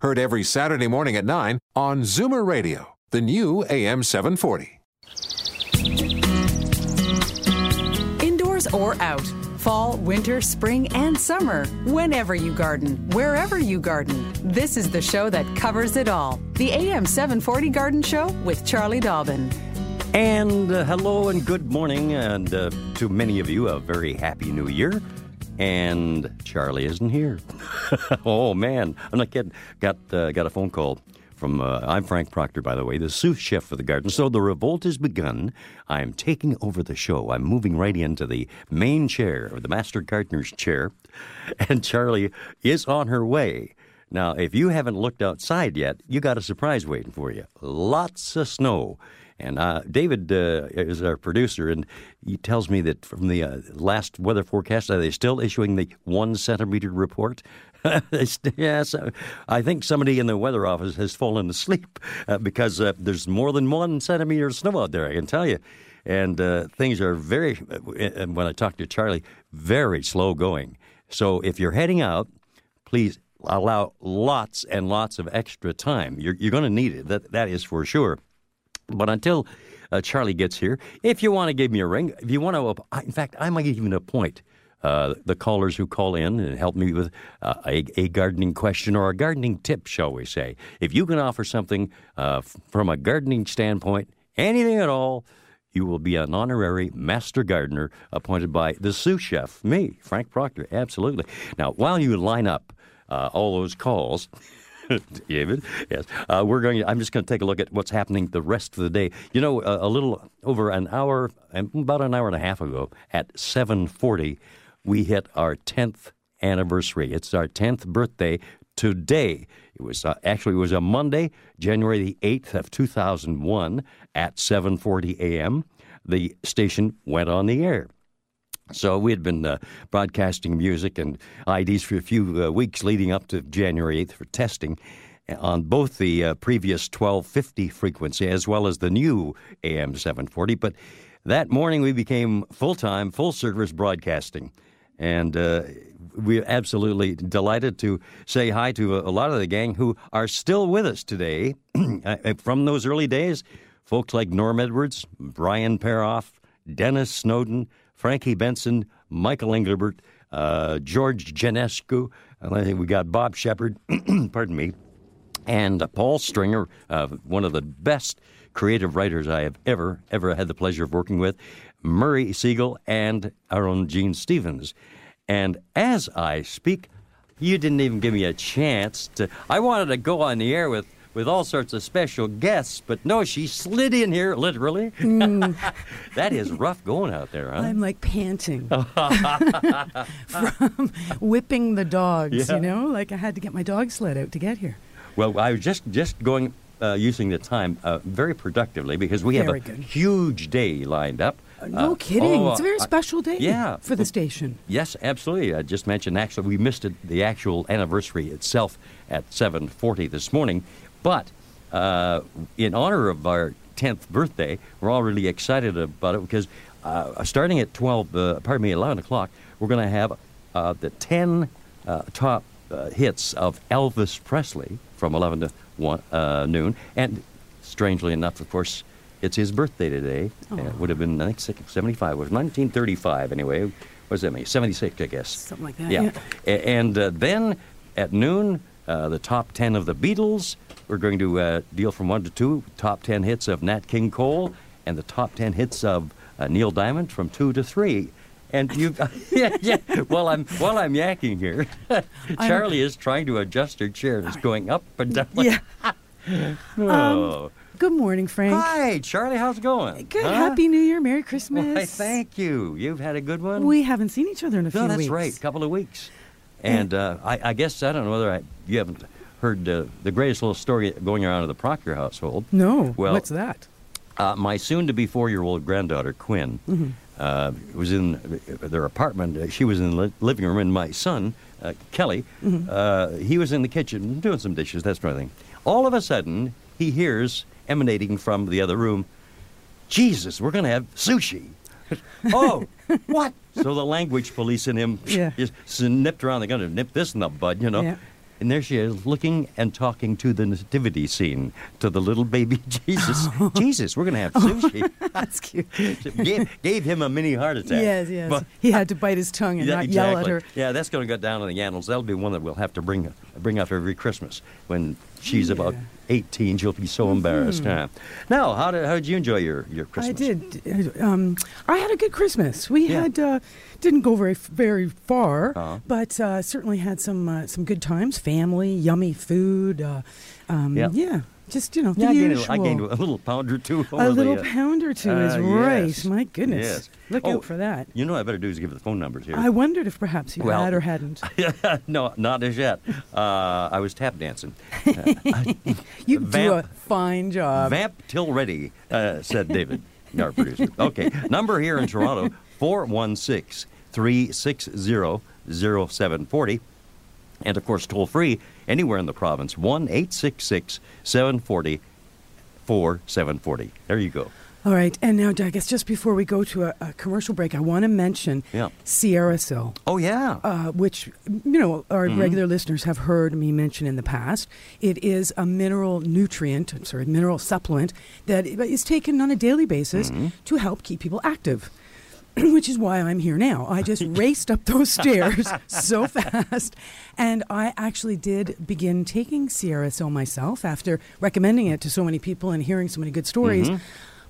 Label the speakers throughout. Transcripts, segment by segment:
Speaker 1: heard every Saturday morning at 9 on Zoomer Radio, the new AM 740.
Speaker 2: Indoors or out, fall, winter, spring, and summer. Whenever you garden, wherever you garden, this is the show that covers it all. The AM 740 Garden Show with Charlie Dobbin.
Speaker 3: And uh, hello and good morning, and uh, to many of you, a very happy new year. And Charlie isn't here. oh man, I'm not kidding. Got uh, got a phone call from. Uh, I'm Frank Proctor, by the way, the sous chef for the garden. So the revolt has begun. I'm taking over the show. I'm moving right into the main chair, or the master gardener's chair, and Charlie is on her way. Now, if you haven't looked outside yet, you got a surprise waiting for you. Lots of snow. And uh, David uh, is our producer, and he tells me that from the uh, last weather forecast, are they still issuing the one centimeter report? yes, I think somebody in the weather office has fallen asleep uh, because uh, there's more than one centimeter of snow out there, I can tell you. And uh, things are very, when I talk to Charlie, very slow going. So if you're heading out, please allow lots and lots of extra time. You're, you're going to need it. That, that is for sure. But until uh, Charlie gets here, if you want to give me a ring, if you want to, in fact, I might even appoint uh, the callers who call in and help me with uh, a, a, gardening question or a gardening tip, shall we say. If you can offer something uh, from a gardening standpoint, anything at all, you will be an honorary master gardener appointed by the sous chef, me, Frank Proctor. Absolutely. Now, while you line up uh, all those calls, David. Yes, uh, we're going. I'm just going to take a look at what's happening the rest of the day. You know, a, a little over an hour, about an hour and a half ago, at 7:40, we hit our 10th anniversary. It's our 10th birthday today. It was uh, actually it was a Monday, January the 8th of 2001 at 7:40 a.m. The station went on the air. So we had been uh, broadcasting music and IDs for a few uh, weeks leading up to January 8th for testing on both the uh, previous 1250 frequency as well as the new AM 740. But that morning we became full time, full service broadcasting. And uh, we're absolutely delighted to say hi to a, a lot of the gang who are still with us today uh, from those early days. Folks like Norm Edwards, Brian Paroff, Dennis Snowden, Frankie Benson, Michael Engelbert, uh, George Genescu, and I think we got Bob Shepard, pardon me, and Paul Stringer, uh, one of the best creative writers I have ever, ever had the pleasure of working with, Murray Siegel, and our own Gene Stevens. And as I speak, you didn't even give me a chance to. I wanted to go on the air with with all sorts of special guests, but no, she slid in here literally. Mm. that is rough going out there, huh?
Speaker 4: I'm like panting from whipping the dogs. Yeah. You know, like I had to get my dog sled out to get here.
Speaker 3: Well, I was just just going uh, using the time uh, very productively because we
Speaker 4: very
Speaker 3: have a
Speaker 4: good.
Speaker 3: huge day lined up.
Speaker 4: Uh, no uh, kidding.
Speaker 3: Oh,
Speaker 4: it's a very special day
Speaker 3: yeah.
Speaker 4: for the station.
Speaker 3: Yes, absolutely. I just mentioned actually we missed it, the actual anniversary itself at 7:40 this morning. But uh, in honor of our 10th birthday, we're all really excited about it because uh, starting at 12, uh, pardon me, 11 o'clock, we're going to have uh, the 10 uh, top uh, hits of Elvis Presley from 11 to 1, noon. And strangely enough, of course, it's his birthday today. it would have been, I think, 75. It was 1935 anyway. What does that mean? 76, I guess.
Speaker 4: Something like that.
Speaker 3: Yeah.
Speaker 4: yeah.
Speaker 3: And then at noon, the top 10 of the Beatles. We're going to uh, deal from one to two top 10 hits of Nat King Cole and the top 10 hits of uh, Neil Diamond from two to three. And you, yeah, yeah. While I'm while I'm yakking here, Charlie is trying to adjust her chair. It's going up and down.
Speaker 4: Yeah.
Speaker 3: oh.
Speaker 4: Um, good morning, Frank.
Speaker 3: Hi, Charlie. How's it going?
Speaker 4: Good.
Speaker 3: Huh?
Speaker 4: Happy New Year. Merry Christmas.
Speaker 3: Why, thank you. You've had a good one.
Speaker 4: We haven't seen each other in a
Speaker 3: no,
Speaker 4: few
Speaker 3: that's
Speaker 4: weeks.
Speaker 3: right. A couple of weeks. And uh, I, I, guess I don't know whether I, you haven't heard uh, the greatest little story going around in the Proctor household.
Speaker 4: No.
Speaker 3: Well,
Speaker 4: What's that?
Speaker 3: Uh, my soon-to-be four-year-old granddaughter Quinn
Speaker 4: Mm-hmm.
Speaker 3: uh, was in their apartment. Uh, She was in the li- living room, and my son uh, Kelly,
Speaker 4: Mm-hmm.
Speaker 3: uh, he was in the kitchen doing some dishes, that sort of thing. All of a sudden, he hears emanating from the other room, "Jesus, we're going to have sushi." oh, what? So the language police in him
Speaker 4: Yeah.
Speaker 3: just nipped around. They're going to nip this in the bud, you know.
Speaker 4: Yeah.
Speaker 3: And there she is, looking and talking to the nativity scene, to the little baby Jesus. Jesus, we're going to have sushi.
Speaker 4: That's cute.
Speaker 3: gave, gave him a mini heart attack.
Speaker 4: Yes, yes.
Speaker 3: But-
Speaker 4: he had to bite his tongue and
Speaker 3: yeah,
Speaker 4: not yell at her.
Speaker 3: Yeah, that's going to go down in the annals. That'll be one that we'll have to bring bring up every Christmas when she's about 18. She'll be so embarrassed. Huh? Now, how did how did you enjoy your your Christmas?
Speaker 4: I did. Um, I had a good Christmas. We
Speaker 3: Yeah.
Speaker 4: had uh, didn't go very very far,
Speaker 3: Uh-huh.
Speaker 4: but uh, certainly had some uh, some good times. Family, yummy food. Uh, um,
Speaker 3: Yeah.
Speaker 4: yeah, just you know
Speaker 3: Yeah,
Speaker 4: the
Speaker 3: I gained,
Speaker 4: usual.
Speaker 3: a, I gained a little pound or two.
Speaker 4: a little
Speaker 3: the, uh,
Speaker 4: pound or two is
Speaker 3: uh,
Speaker 4: right.
Speaker 3: yes.
Speaker 4: My goodness,
Speaker 3: Yes.
Speaker 4: look
Speaker 3: Oh,
Speaker 4: out for that.
Speaker 3: You know, what I better do is give the phone numbers here.
Speaker 4: I wondered if perhaps you
Speaker 3: Well-
Speaker 4: had or hadn't.
Speaker 3: no, not as yet. Uh, I was tap dancing.
Speaker 4: You do a fine job.
Speaker 3: Vamp till ready, uh, said David, our producer. Okay, number here in Toronto 416 360 0740. And of course, toll free anywhere in the province 1 866 740 4740. There you go.
Speaker 4: All right, and now I guess just before we go to a, a commercial break, I want to mention
Speaker 3: Yeah.
Speaker 4: Sierra Sil.
Speaker 3: Oh, yeah.
Speaker 4: uh, which you know our
Speaker 3: Mm-hmm.
Speaker 4: regular listeners have heard me mention in the past. It is a mineral nutrient, I'm sorry, mineral supplement that is taken on a daily basis
Speaker 3: Mm-hmm.
Speaker 4: to help keep people active. Which is why I'm here now. I just raced up those stairs so fast. And I actually did begin taking Sierra Sil myself after recommending it to so many people and hearing so many good stories.
Speaker 3: Mm-hmm.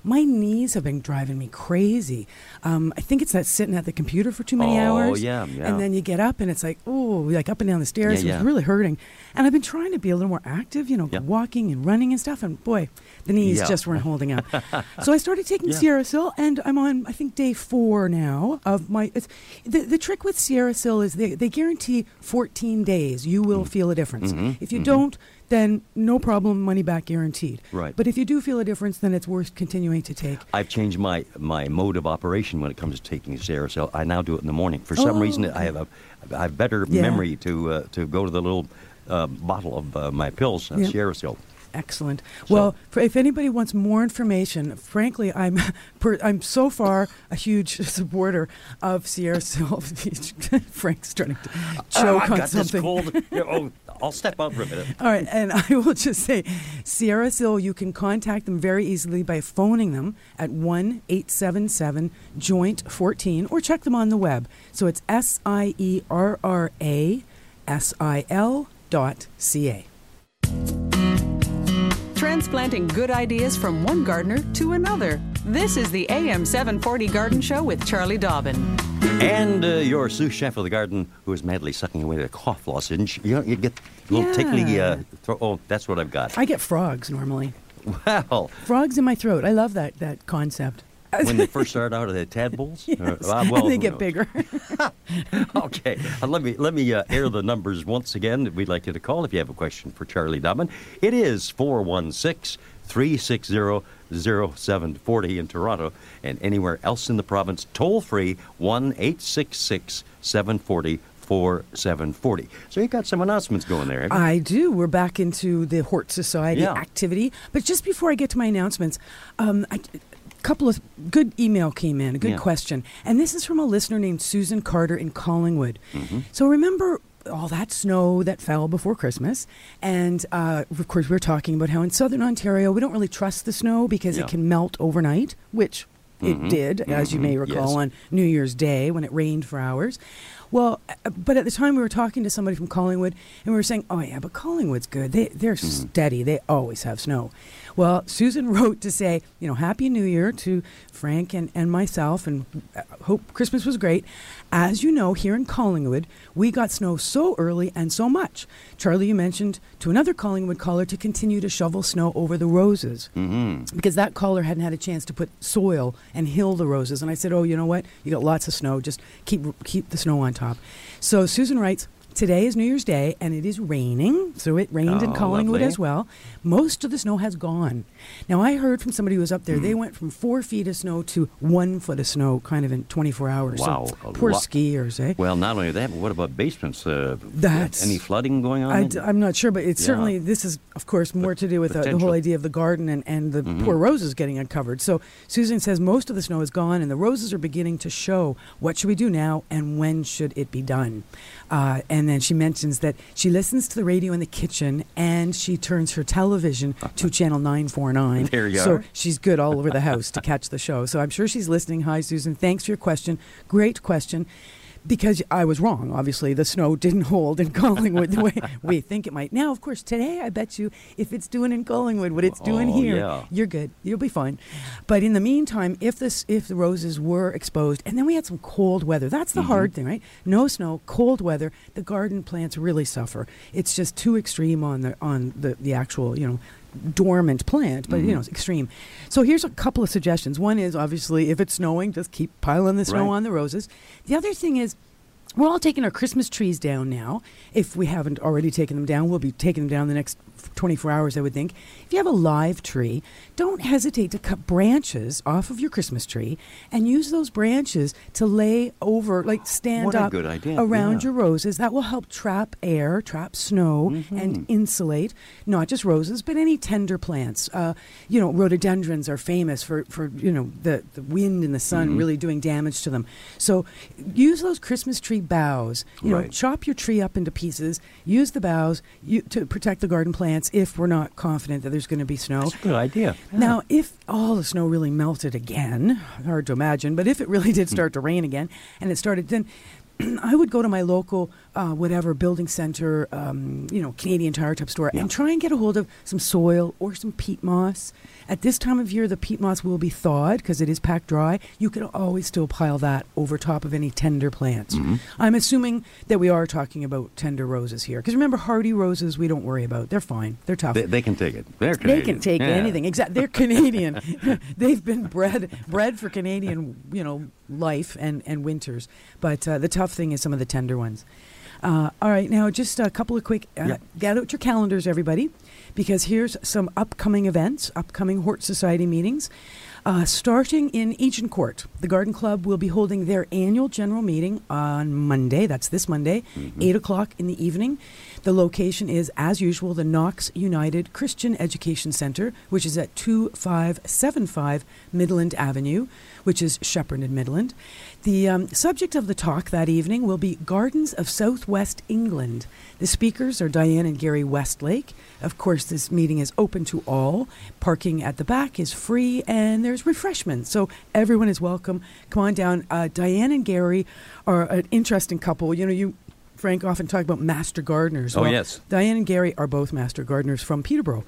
Speaker 4: My knees have been driving me crazy. Um, I think it's that sitting at the computer for too many
Speaker 3: Oh,
Speaker 4: hours.
Speaker 3: yeah, yeah.
Speaker 4: And then you get up and it's like, oh, like up and down the stairs.
Speaker 3: Yeah,
Speaker 4: It was
Speaker 3: yeah.
Speaker 4: really hurting. And I've been trying to be a little more active, you know,
Speaker 3: Yeah.
Speaker 4: walking and running and stuff. And boy, the knees
Speaker 3: Yeah.
Speaker 4: just weren't holding up. so I started taking
Speaker 3: Yeah.
Speaker 4: Sierra Sil, and I'm on, I think, day four now of my. It's, the, the trick with Sierra Sil is they, they guarantee 14 days you will
Speaker 3: Mm.
Speaker 4: feel a difference.
Speaker 3: Mm-hmm.
Speaker 4: If you don't, then no problem, money back guaranteed.
Speaker 3: Right.
Speaker 4: But if you do feel a difference, then it's worth continuing to take.
Speaker 3: I've changed my, my mode of operation when it comes to taking Sierra Sil. I now do it in the morning. For some
Speaker 4: Oh,
Speaker 3: reason,
Speaker 4: okay.
Speaker 3: I have a I have better
Speaker 4: Yeah.
Speaker 3: memory to uh, to go to the little uh, bottle of uh, my pills, uh,
Speaker 4: Yeah. Excellent.
Speaker 3: So-
Speaker 4: well, for, if anybody wants more information, frankly, I'm per, I'm so far a huge supporter of Sierra Sil. Frank's starting to uh, choke
Speaker 3: Oh, I
Speaker 4: on
Speaker 3: got
Speaker 4: something.
Speaker 3: this cold. oh, I'll step out for a minute.
Speaker 4: All right, and I will just say, Sierra Sil, you can contact them very easily by phoning them at 1 877 Joint 14 or check them on the web. So it's S I E R R A S I L dot C A.
Speaker 2: Transplanting good ideas from one gardener to another. This is the AM 740 Garden Show with Charlie Dobbin.
Speaker 3: And uh, your sous chef of the garden, who is madly sucking away the cough lozenge, you know, you get a little tickly. Uh, throat. Oh, that's what I've got.
Speaker 4: I get frogs normally.
Speaker 3: Well,
Speaker 4: Frogs in my throat. I love that, that concept.
Speaker 3: When they first start out, are they tadpoles?
Speaker 4: Yes.
Speaker 3: Uh, well,
Speaker 4: and they get bigger.
Speaker 3: okay, uh, let me let me uh, air the numbers once again. We'd like you to call if you have a question for Charlie Dobbin. It is 416-360-0740 in Toronto and anywhere else in the province. Toll free 1-866-740 4740. So you've got some announcements going there.
Speaker 4: I do. We're back into the Hort Society
Speaker 3: Yeah.
Speaker 4: activity. But just before I get to my announcements, um, I, couple of good email came in, a good
Speaker 3: Yeah.
Speaker 4: question. And this is from a listener named Susan Carter in Collingwood.
Speaker 3: Mm-hmm.
Speaker 4: So remember all that snow that fell before Christmas. And uh, of course, we were talking about how in southern Ontario, we don't really trust the snow because
Speaker 3: Yeah.
Speaker 4: it can melt overnight, which it did, as you may
Speaker 3: Mhm.
Speaker 4: recall,
Speaker 3: Yes.
Speaker 4: on New Year's Day when it rained for hours. Well, uh, but at the time we were talking to somebody from Collingwood, and we were saying, "Oh yeah, but Collingwood's good. They they're
Speaker 3: Mm-hmm.
Speaker 4: steady. They always have snow." Well, Susan wrote to say, you know, Happy New Year to Frank and, and myself, and uh, hope Christmas was great. As you know, here in Collingwood, we got snow so early and so much. Charlie, you mentioned to another Collingwood caller to continue to shovel snow over the roses
Speaker 3: Mm-hmm.
Speaker 4: because that caller hadn't had a chance to put soil and hill the roses. And I said, "Oh, you know what? You got lots of snow. Just keep keep the snow on top." So Susan writes, today is New Year's Day, and it is raining. So it rained in
Speaker 3: Oh,
Speaker 4: Collingwood
Speaker 3: lovely.
Speaker 4: as well. Most of the snow has gone. Now, I heard from somebody who was up there,
Speaker 3: Hmm.
Speaker 4: they went from four feet of snow to one foot of snow kind of in 24 hours.
Speaker 3: Wow,
Speaker 4: So poor
Speaker 3: lot.
Speaker 4: skiers, eh?
Speaker 3: Well, not only that, but what about basements? Uh,
Speaker 4: That's-
Speaker 3: any flooding going on?
Speaker 4: I, am not sure, but it's
Speaker 3: Yeah.
Speaker 4: certainly, this is, of course, more to do with the, the whole idea of the garden and, and the
Speaker 3: Mhm.
Speaker 4: poor roses getting uncovered. So Susan says most of the snow is gone and the roses are beginning to show. What should we do now and when should it be done? Uh, and then she mentions that she listens to the radio in the kitchen and she turns her television to channel 949.
Speaker 3: There you
Speaker 4: so
Speaker 3: are.
Speaker 4: she's good all over the house to catch the show. So I'm sure she's listening. Hi, Susan. Thanks for your question. Great question. Because I was wrong, obviously. The snow didn't hold in Collingwood the way we think it might. Now, of course, today, I bet you if it's doing in Collingwood what it's doing
Speaker 3: Oh,
Speaker 4: here,
Speaker 3: yeah.
Speaker 4: you're good. You'll be fine. But in the meantime, if this if the roses were exposed, and then we had some cold weather, that's the
Speaker 3: Mm-hmm.
Speaker 4: hard thing, right? No snow, cold weather, the garden plants really suffer. It's just too extreme on the on the, the actual, you know, dormant plant, but you know, mm-hmm. it's extreme. So here's a couple of suggestions. One is obviously if it's snowing, just keep piling the snow
Speaker 3: Right.
Speaker 4: on the roses. The other thing is we're all taking our Christmas trees down now. If we haven't already taken them down, we'll be taking them down the next 24 hours, I would think. If you have a live tree, don't hesitate to cut branches off of your Christmas tree and use those branches to lay over, like stand up around
Speaker 3: yeah.
Speaker 4: your roses. That will help trap air, trap snow,
Speaker 3: Mm-hmm.
Speaker 4: and insulate not just roses, but any tender plants. Uh, you know, rhododendrons are famous for, for you know, the, the wind and the sun
Speaker 3: Mm-hmm.
Speaker 4: really doing damage to them. So use those Christmas tree boughs. You know, chop your tree up into pieces. Use the boughs you, to protect the garden plants if we're not confident that there's going to be snow.
Speaker 3: That's a good idea.
Speaker 4: Now, if all the snow really melted again, hard to imagine, but if it really did hmm. start to rain again and it started, then I would go to my local, uh, whatever, building center, um, you know, Canadian Tire type store
Speaker 3: Yeah.
Speaker 4: and try and get a hold of some soil or some peat moss. At this time of year, the peat moss will be thawed because it is packed dry. You can always still pile that over top of any tender plants.
Speaker 3: Mm-hmm.
Speaker 4: I'm assuming that we are talking about tender roses here. Because remember, hardy roses, we don't worry about. They're fine. They're tough.
Speaker 3: They, they can take it. They're Canadian.
Speaker 4: They can take
Speaker 3: Yeah.
Speaker 4: anything. Exactly. They're Canadian. They've been bred bred for Canadian, you know, life and and winters. But uh, the tough thing is some of the tender ones. Uh, all right, now just a couple of quick. Uh,
Speaker 3: Yep.
Speaker 4: Get out your calendars, everybody, because here's some upcoming events, upcoming Hort Society meetings. Uh, starting in Agincourt, the Garden Club will be holding their annual general meeting on Monday. That's this Monday, 8 o'clock in the evening. The location is, as usual, the Knox United Christian Education Center, which is at 2575 Midland Avenue, which is Sheppard and Midland. The um, subject of the talk that evening will be Gardens of Southwest England. The speakers are Diane and Gary Westlake. Of course, this meeting is open to all. Parking at the back is free, and there's refreshments, so everyone is welcome. Come on down. Uh, Diane and Gary are an interesting couple. You know, you Frank often talk about master gardeners.
Speaker 3: Oh, yes.
Speaker 4: Diane and Gary are both master gardeners from Peterborough.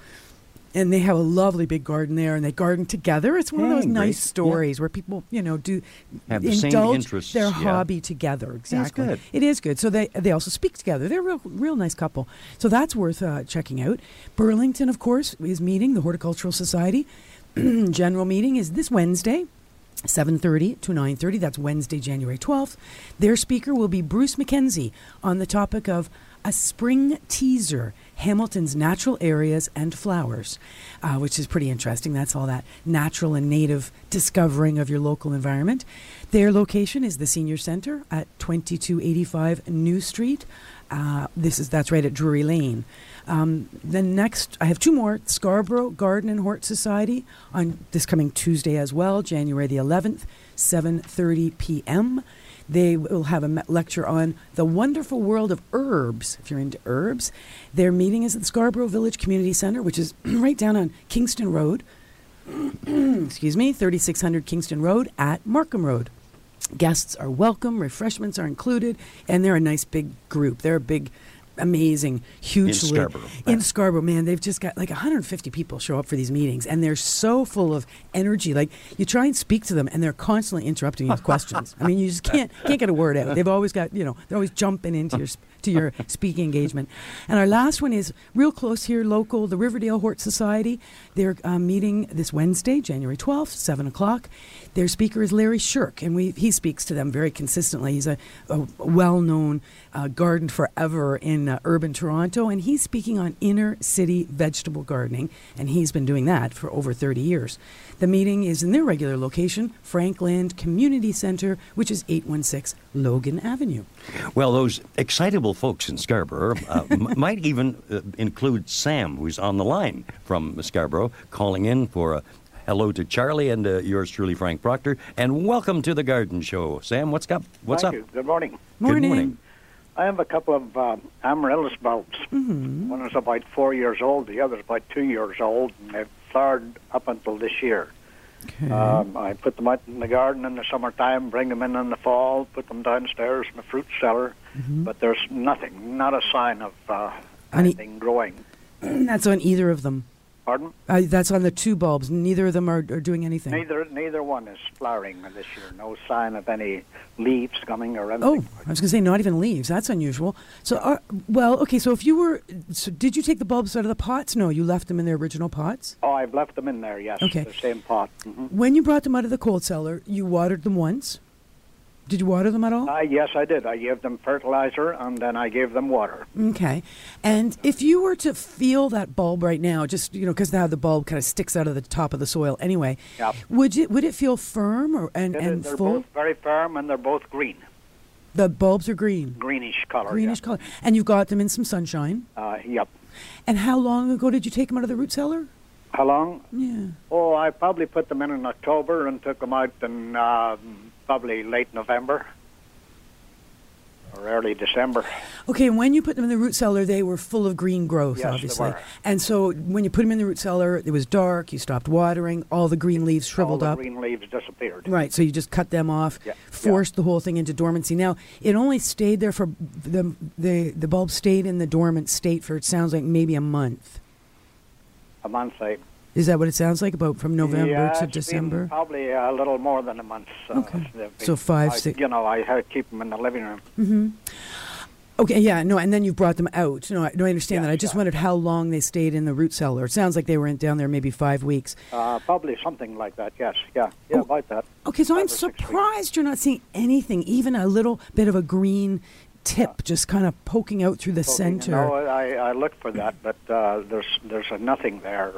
Speaker 4: And they have a lovely big garden there, and they garden together. It's one of those
Speaker 3: great.
Speaker 4: nice stories where people, you know, do
Speaker 3: Have the same
Speaker 4: indulge
Speaker 3: interests,
Speaker 4: their
Speaker 3: yeah.
Speaker 4: hobby together. Exactly,
Speaker 3: good.
Speaker 4: it is good. So they they also speak together. They're a real real nice couple. So that's worth uh, checking out. Burlington, of course, is meeting the Horticultural Society. General meeting is this Wednesday. 7:30 to 9:30 that's Wednesday January 12th their speaker will be Bruce McKenzie on the topic of a spring teaser Hamilton's natural areas and flowers uh, which is pretty interesting. That's all that natural and native discovering of your local environment. Their location is the senior center at 2285 New Street. Uh, this is that's right at Drury Lane um, then next, I have two more: Scarborough Garden and Hort Society on this coming Tuesday as well, January the 11th, 7:30 p.m. They will have a lecture on the wonderful world of herbs. If you're into herbs, their meeting is at the Scarborough Village Community Center, which is right down on Kingston Road. Excuse me, 3600 Kingston Road at Markham Road. Guests are welcome, refreshments are included, and they're a nice big group. They're a big, amazing, hugely
Speaker 3: Scarborough.
Speaker 4: in Scarborough. Man, they've just got like 150 people show up for these meetings, and they're so full of energy. Like you try and speak to them, and they're constantly interrupting you with questions. I mean, you just can't can't get a word out. They've always got you know they're always jumping into your to your speaking engagement. And our last one is real close here, local, the Riverdale Hort Society. They're uh, meeting this Wednesday, January 12th, 7 o'clock. Their speaker is Larry Shirk, and we, he speaks to them very consistently. He's a, a well known uh, garden forever in uh, urban Toronto, and he's speaking on inner city vegetable gardening, and he's been doing that for over 30 years. The meeting is in their regular location, Frankland Community Center, which is 816 Logan Avenue.
Speaker 3: Well, those excitable folks in Scarborough uh, m- might even uh, include Sam, who's on the line from Scarborough, calling in for a hello to Charlie and uh, yours truly, Frank Proctor, and welcome to the Garden Show. Sam, what's up? What's
Speaker 5: Thank
Speaker 3: up?
Speaker 5: You. Good morning.
Speaker 4: Morning.
Speaker 3: Good morning.
Speaker 5: I have a couple of uh, amaryllis bulbs.
Speaker 4: Mm-hmm.
Speaker 5: One is about four years old. The other is about two years old, and they've flowered up until this year.
Speaker 4: Okay.
Speaker 5: Um, I put them out in the garden in the summertime, bring them in in the fall, put them downstairs in the fruit cellar,
Speaker 4: Mm-hmm.
Speaker 5: but there's nothing, not a sign of uh,
Speaker 4: Any-
Speaker 5: anything growing.
Speaker 4: that's on either of them.
Speaker 5: Pardon?
Speaker 4: Uh, that's on the two bulbs. Neither of them are, are doing anything.
Speaker 5: Neither neither one is flowering this year. No sign of any leaves coming or anything.
Speaker 4: Oh, I was going to say not even leaves. That's unusual. So, uh, well, okay. So, if you were, so did you take the bulbs out of the pots? No, you left them in their original pots.
Speaker 5: Oh, I've left them in there. Yes,
Speaker 4: Okay.
Speaker 5: the same pot. hmm
Speaker 4: When you brought them out of the cold cellar, you watered them once. Did you water them at all?
Speaker 5: Uh, yes, I did. I gave them fertilizer and then I gave them water.
Speaker 4: Okay. And if you were to feel that bulb right now, just you know, because now the bulb kind of sticks out of the top of the soil anyway,
Speaker 5: Yep.
Speaker 4: would it would it feel firm or and,
Speaker 5: They're,
Speaker 4: and
Speaker 5: they're both very firm and they're both green,
Speaker 4: The bulbs are green,
Speaker 5: greenish color.
Speaker 4: greenish
Speaker 5: yeah.
Speaker 4: color, and you've got them in some sunshine.
Speaker 5: Uh, yep.
Speaker 4: And how long ago did you take them out of the root cellar?
Speaker 5: How long?
Speaker 4: Yeah.
Speaker 5: Oh, I probably put them in in October and took them out in um, probably late November or early December.
Speaker 4: Okay, and when you put them in the root cellar, they were full of green growth,
Speaker 5: Yes, they
Speaker 4: obviously.
Speaker 5: were.
Speaker 4: And so when you put them in the root cellar, it was dark, you stopped watering, all the green leaves shriveled
Speaker 5: All the
Speaker 4: up.
Speaker 5: green leaves disappeared.
Speaker 4: Right, so you just cut them off,
Speaker 5: Yeah,
Speaker 4: forced the whole thing into dormancy. Now, it only stayed there for the the the bulb stayed in the dormant state for it sounds like maybe a month.
Speaker 5: A month, I
Speaker 4: Is that what it sounds like about from November
Speaker 5: yeah,
Speaker 4: to December?
Speaker 5: probably a little more than a month. Uh,
Speaker 4: Okay. So five,
Speaker 5: I,
Speaker 4: six-
Speaker 5: You know, I keep them in the living room.
Speaker 4: Mhm. Okay, yeah, no, and then you brought them out. No, I, no, I understand
Speaker 5: Yeah,
Speaker 4: that. I just
Speaker 5: yeah.
Speaker 4: wondered how long they stayed in the root cellar. It sounds like they were in, down there maybe five weeks.
Speaker 5: Uh, probably something like that. Yes. Yeah. Yeah.
Speaker 4: Oh,
Speaker 5: About that.
Speaker 4: Okay, so I'm surprised you're not seeing anything, even a little bit of a green tip just kind of poking out through the
Speaker 5: Poking-
Speaker 4: center.
Speaker 5: No, I, I looked for that, but uh, there's there's a nothing there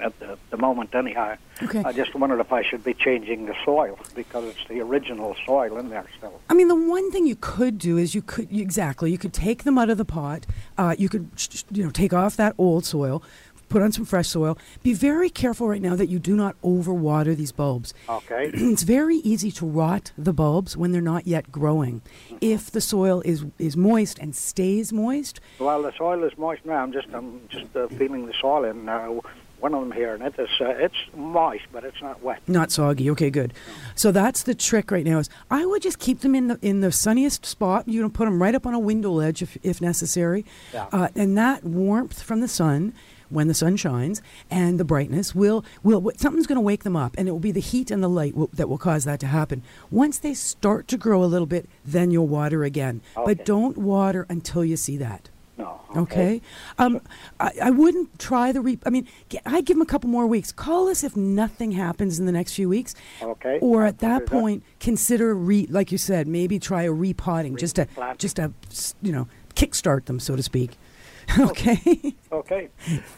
Speaker 5: at the, the moment. Anyhow,
Speaker 4: Hmm. Okay.
Speaker 5: I just wondered if I should be changing the soil because it's the original soil in there still.
Speaker 4: I mean, the one thing you could do is you could you- exactly you could take them out of the pot. Uh, you could you know take off that old soil, put on some fresh soil. Be very careful right now that you do not overwater these bulbs.
Speaker 5: Okay.
Speaker 4: it's very easy to rot the bulbs when they're not yet growing. If the soil is is moist and stays moist,
Speaker 5: well, the soil is moist now. I'm just I'm just uh, feeling the soil in uh, one of them here, and it is uh, it's moist, but it's not wet.
Speaker 4: Not soggy. Okay, good. So that's the trick right now. Is I would just keep them in the in the sunniest spot. You know, put them right up on a window ledge if if necessary.
Speaker 5: Yeah.
Speaker 4: Uh, and that warmth from the sun, when the sun shines, and the brightness will will something's going to wake them up, and it will be the heat and the light will, that will cause that to happen. Once they start to grow a little bit, then you'll water again.
Speaker 5: Okay.
Speaker 4: But don't water until you see that.
Speaker 5: No.
Speaker 4: Okay. Um, I, I wouldn't try the re. I mean, g- I give them a couple more weeks. Call us if nothing happens in the next few weeks.
Speaker 5: Okay.
Speaker 4: Or at that
Speaker 5: do that.
Speaker 4: point, consider re. Like you said, maybe try a repotting, just to just to you know kickstart them, so to speak. Okay.
Speaker 5: Okay.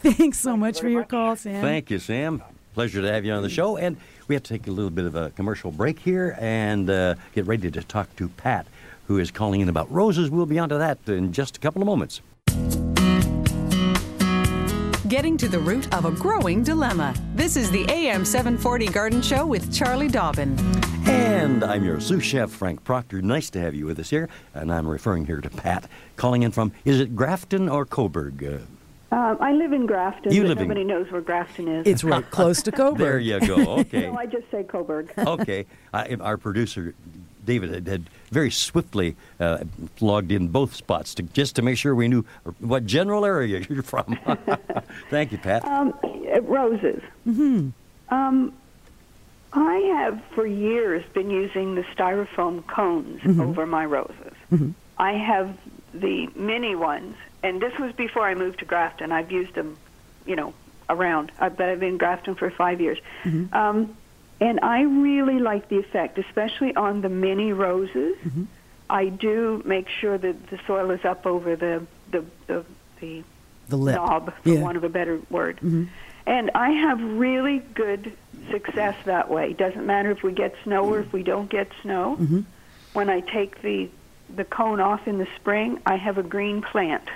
Speaker 4: Thanks so
Speaker 5: Thank you
Speaker 4: much for your
Speaker 5: much.
Speaker 4: call, Sam.
Speaker 3: Thank you, Sam. Pleasure to have you on the show. And we have to take a little bit of a commercial break here and uh, get ready to talk to Pat, who is calling in about roses. We'll be on to that in just a couple of moments.
Speaker 2: Getting to the root of a growing dilemma. This is the AM 740 Garden Show with Charlie Dobbin.
Speaker 3: And I'm your sous chef, Frank Proctor. Nice to have you with us here. And I'm referring here to Pat, calling in from, is it Grafton or Cobourg? Uh,
Speaker 6: Um, I live in Grafton,
Speaker 3: You
Speaker 6: but
Speaker 3: live in-
Speaker 6: nobody knows where Grafton is.
Speaker 4: It's right close to Cobourg.
Speaker 3: there you go. Okay.
Speaker 6: so I just say Cobourg.
Speaker 3: okay. I, our producer, David, had, had very swiftly uh, logged in both spots to, just to make sure we knew what general area you're from. Thank you, Pat.
Speaker 6: um, roses. Mm-hmm. Um, I have for years been using the styrofoam cones mm-hmm. over my roses. Mm-hmm. I have the mini ones, and this was before I moved to Grafton. I've used them, you know, around. I bet I've been in Grafton for five years. Mm-hmm. Um, and I really like the effect, especially on the mini roses. I do make sure that the soil is up over the the the, the
Speaker 4: The lip.
Speaker 6: knob, for
Speaker 4: Yeah.
Speaker 6: want of a better word. And I have really good success that way. It Doesn't matter if we get snow or if we don't get snow. When I take the the cone off in the spring, I have a green plant.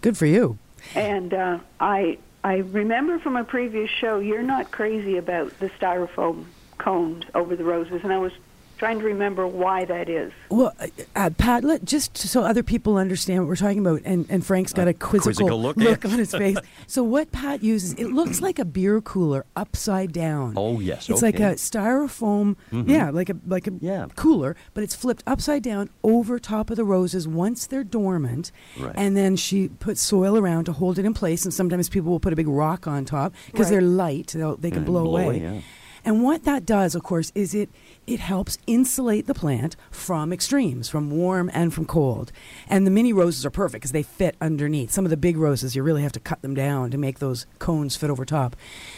Speaker 4: Good for you.
Speaker 6: And uh, I I remember from a previous show, you're not crazy about the styrofoam cones over the roses, and I was trying to remember why that is.
Speaker 4: Well, uh, uh, Pat, let, just so other people understand what we're talking about, and, and Frank's got a quizzical,
Speaker 3: quizzical look, yeah.
Speaker 4: on his face. so what Pat uses, it looks like a beer cooler upside down.
Speaker 3: Oh, yes,
Speaker 4: it's like a styrofoam, yeah, like a like a
Speaker 3: Yeah.
Speaker 4: cooler, but it's flipped upside down over top of the roses once they're dormant,
Speaker 3: Right.
Speaker 4: and then she puts soil around to hold it in place. And sometimes people will put a big rock on top because
Speaker 6: Right.
Speaker 4: they're light; they'll, they can
Speaker 3: And
Speaker 4: blow,
Speaker 3: blow
Speaker 4: away.
Speaker 3: away, yeah.
Speaker 4: And what that does, of course, is it it helps insulate the plant from extremes, from warm and from cold. And the mini roses are perfect because they fit underneath. Some of the big roses, you really have to cut them down to make those cones fit over top.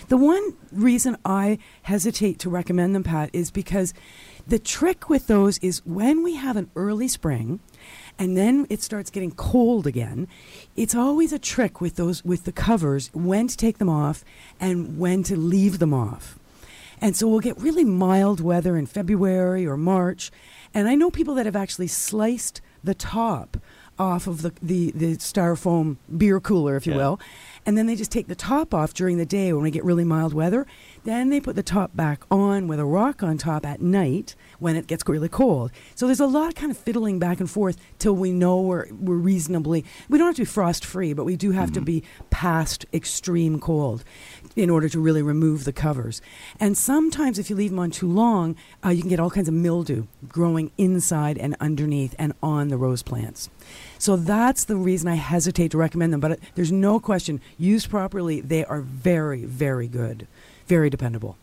Speaker 4: The one reason I hesitate to recommend them, Pat, is because the trick with those is when we have an early spring and then it starts getting cold again it's always a trick with those with the covers when to take them off and when to leave them off and so we'll get really mild weather in February or March. And I know people that have actually sliced the top off of the, the, the styrofoam beer cooler, if you
Speaker 3: Yeah.
Speaker 4: will. And then they just take the top off during the day when we get really mild weather. Then they put the top back on with a rock on top at night when it gets really cold. So there's a lot of kind of fiddling back and forth till we know we're, we're reasonably, we don't have to be frost free, but we do have to be past extreme cold in order to really remove the covers. And sometimes if you leave them on too long, uh, you can get all kinds of mildew growing inside and underneath and on the rose plants. So that's the reason I hesitate to recommend them. But there's no question, used properly, they are very, very good, very dependable.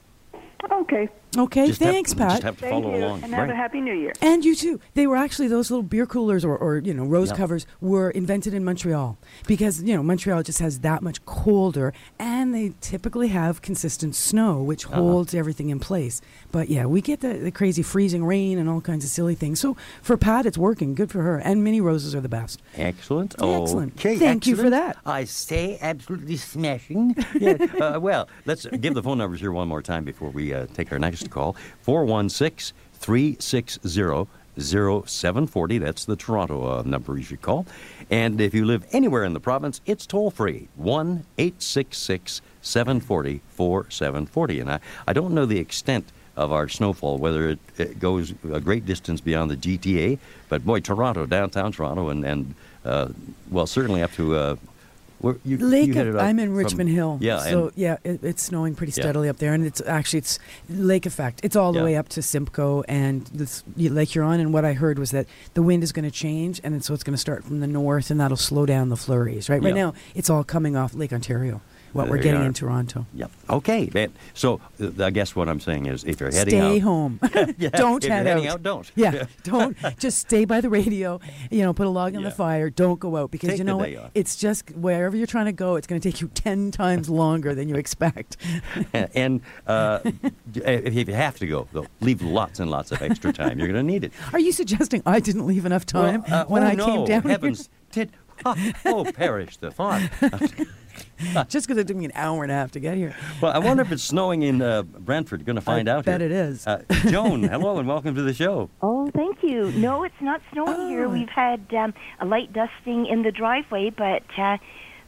Speaker 6: Okay.
Speaker 4: Okay,
Speaker 3: Just have-
Speaker 4: thanks,
Speaker 3: just
Speaker 4: Pat.
Speaker 3: have to
Speaker 6: Thank
Speaker 3: follow
Speaker 6: you,
Speaker 3: along.
Speaker 6: and have
Speaker 3: Right.
Speaker 6: a happy New Year.
Speaker 4: And you too. They were actually those little beer coolers or, or you know rose
Speaker 3: Yep.
Speaker 4: covers were invented in Montreal because you know Montreal just has that much colder, and they typically have consistent snow, which
Speaker 3: Uh-huh.
Speaker 4: holds everything in place. But yeah, we get the, the crazy freezing rain and all kinds of silly things. So for Pat, it's working. Good for her. And mini roses are the best.
Speaker 3: Excellent.
Speaker 4: Excellent.
Speaker 3: Okay,
Speaker 4: Thank you for that.
Speaker 3: I say absolutely smashing. yeah. uh, well, let's give the phone numbers here one more time before we uh, take our next call. 416 360 0740. That's the Toronto uh, number you should call. And if you live anywhere in the province, it's toll free 1 866 740 4740. And I, I don't know the extent of our snowfall, whether it, it goes a great distance beyond the GTA, but boy, Toronto, downtown Toronto, and, and uh, well, certainly up to. Uh, where you,
Speaker 4: Lake,
Speaker 3: you up
Speaker 4: I'm in
Speaker 3: from-
Speaker 4: Richmond Hill.
Speaker 3: Yeah,
Speaker 4: so yeah, it, it's snowing pretty
Speaker 3: Yeah.
Speaker 4: steadily up there, and it's actually it's lake effect. It's all the
Speaker 3: Yeah.
Speaker 4: way up to Simcoe and this, Lake Huron. And what I heard was that the wind is going to change, and so it's going to start from the north, and that'll slow down the flurries. Right, right
Speaker 3: Yeah.
Speaker 4: now it's all coming off Lake Ontario. What we're getting
Speaker 3: are.
Speaker 4: in Toronto.
Speaker 3: Yep. Okay. So uh, I guess what I'm saying is, if you're heading
Speaker 4: Stay
Speaker 3: out,
Speaker 4: home.
Speaker 3: Yeah,
Speaker 4: don't
Speaker 3: if you're
Speaker 4: head
Speaker 3: heading
Speaker 4: out.
Speaker 3: out, don't.
Speaker 4: Yeah, don't. Just stay by the radio. You know, put a log on
Speaker 3: Yeah.
Speaker 4: the fire. Don't go out because
Speaker 3: Take
Speaker 4: you know what?
Speaker 3: off.
Speaker 4: It's just wherever you're trying to go. It's going to take you ten times longer than you expect.
Speaker 3: and uh, if you have to go, though, leave lots and lots of extra time. You're going to need it.
Speaker 4: Are you suggesting I didn't leave enough time
Speaker 3: Well, uh,
Speaker 4: when
Speaker 3: oh,
Speaker 4: I
Speaker 3: no,
Speaker 4: came down
Speaker 3: heavens, did oh perish the thought.
Speaker 4: Here? Just because it took me an hour and a half to get here.
Speaker 3: Well, I wonder if it's snowing in uh, Brantford. Going to find
Speaker 4: I
Speaker 3: out.
Speaker 4: bet
Speaker 3: here.
Speaker 4: it is.
Speaker 3: Uh, Joan, hello and welcome to the show.
Speaker 7: Oh, thank you. No, it's not snowing
Speaker 4: Oh.
Speaker 7: here. We've had um, a light dusting in the driveway, but uh,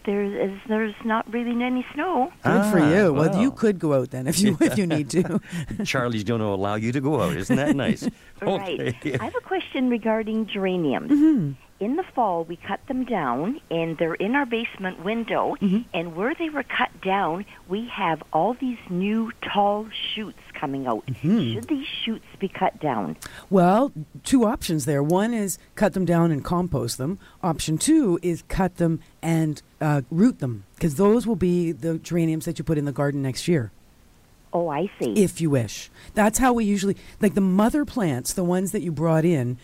Speaker 7: there is there's not really any snow.
Speaker 4: Good for
Speaker 3: Ah,
Speaker 4: you. Well, you could go out then if you if you need to.
Speaker 3: Charlie's going to allow you to go out. Isn't that nice?
Speaker 7: Right.
Speaker 3: Okay.
Speaker 7: I have a question regarding geraniums.
Speaker 4: Mm-hmm.
Speaker 7: In the fall, we cut them down, and they're in our basement window.
Speaker 4: Mm-hmm.
Speaker 7: And where they were cut down, we have all these new tall shoots coming out.
Speaker 4: Mm-hmm.
Speaker 7: Should these shoots be cut down?
Speaker 4: Well, two options there. One is cut them down and compost them. Option two is cut them and uh, root them because those will be the geraniums that you put in the garden next year.
Speaker 7: Oh, I see.
Speaker 4: if you wish. That's how we usually like the mother plants, the ones that you brought in,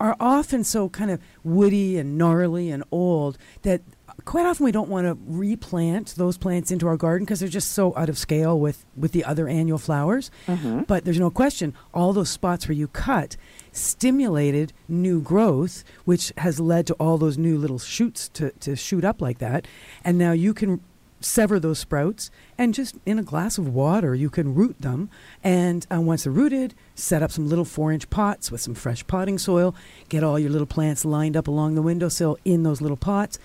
Speaker 4: are often so kind of woody and gnarly and old that quite often we don't want to replant those plants into our garden because they're just so out of scale with, with the other annual flowers. Mm-hmm. But there's no question, all those spots where you cut stimulated new growth, which has led to all those new little shoots to, to shoot up like that. And now you can sever those sprouts and just in a glass of water you can root them. And uh, once they're rooted set up some little four inch pots with some fresh potting soil. Get all your little plants lined up along the windowsill in those little pots.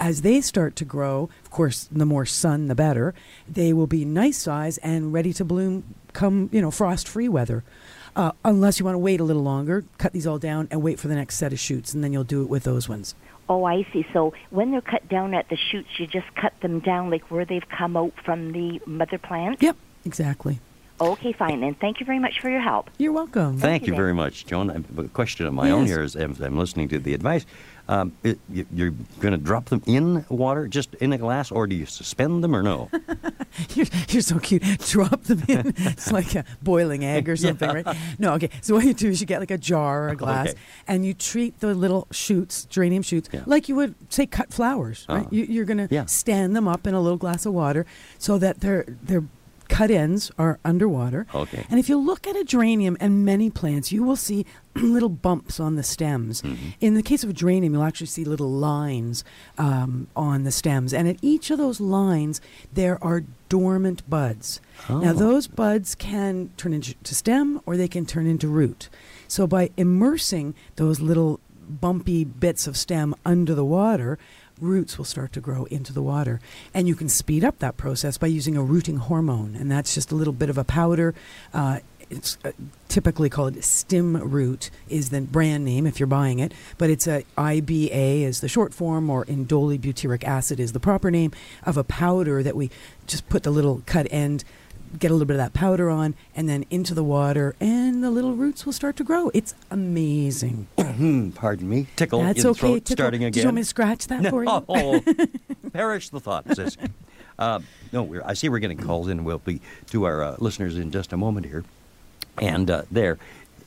Speaker 4: As they start to grow of course the more sun the better. They will be nice size and ready to bloom come you know frost free weather. Uh, unless you want to wait a little longer cut these all down and wait for the next set of shoots and then you'll do it with those ones
Speaker 7: Oh, I see. So when they're cut down at the shoots, you just cut them down like where they've come out from the mother plant?
Speaker 4: yep exactly
Speaker 7: Okay, fine. And thank you very much for your help.
Speaker 4: you're welcome
Speaker 3: Thank
Speaker 7: you,
Speaker 3: you very much, Joan. A question of my own
Speaker 4: Yes.
Speaker 3: here as as I'm listening to the advice. Um, it, you, you're going to drop them in water, just in a glass, or do you suspend them or no?
Speaker 4: You're, you're so cute. Drop them in. It's like a boiling egg or something, right? No, okay. So what you do is you get like a jar or a glass,
Speaker 3: Okay.
Speaker 4: and you treat the little shoots, geranium shoots,
Speaker 3: Yeah.
Speaker 4: like you would say cut flowers. Right?
Speaker 3: Uh-huh.
Speaker 4: You, you're going to
Speaker 3: Yeah.
Speaker 4: stand them up in a little glass of water so that their their cut ends are underwater.
Speaker 3: Okay.
Speaker 4: And if you look at a geranium and many plants, you will see little bumps on the stems.
Speaker 3: Mm-hmm.
Speaker 4: In the case of a geranium, you'll actually see little lines um, on the stems. And at each of those lines, there are dormant buds. Now,
Speaker 3: Oh.
Speaker 4: those buds can turn into stem or they can turn into root. So, by immersing those little bumpy bits of stem under the water, roots will start to grow into the water. And you can speed up that process by using a rooting hormone. And that's just a little bit of a powder. Uh, it's uh, typically called stim root is the brand name if you're buying it but it's a IBA is the short form or indole butyric acid is the proper name of a powder that we just put the little cut end get a little bit of that powder on and then into the water and the little roots will start to grow it's amazing
Speaker 3: Hmm, Pardon me. Tickle
Speaker 4: that's
Speaker 3: in
Speaker 4: okay
Speaker 3: throat
Speaker 4: Tickle.
Speaker 3: starting again.
Speaker 4: Did you want me to scratch that for you
Speaker 3: Oh, perish the thought, sis. Uh, no, we're, I see we're getting calls in. We'll be to our uh, listeners in just a moment here. And uh, there,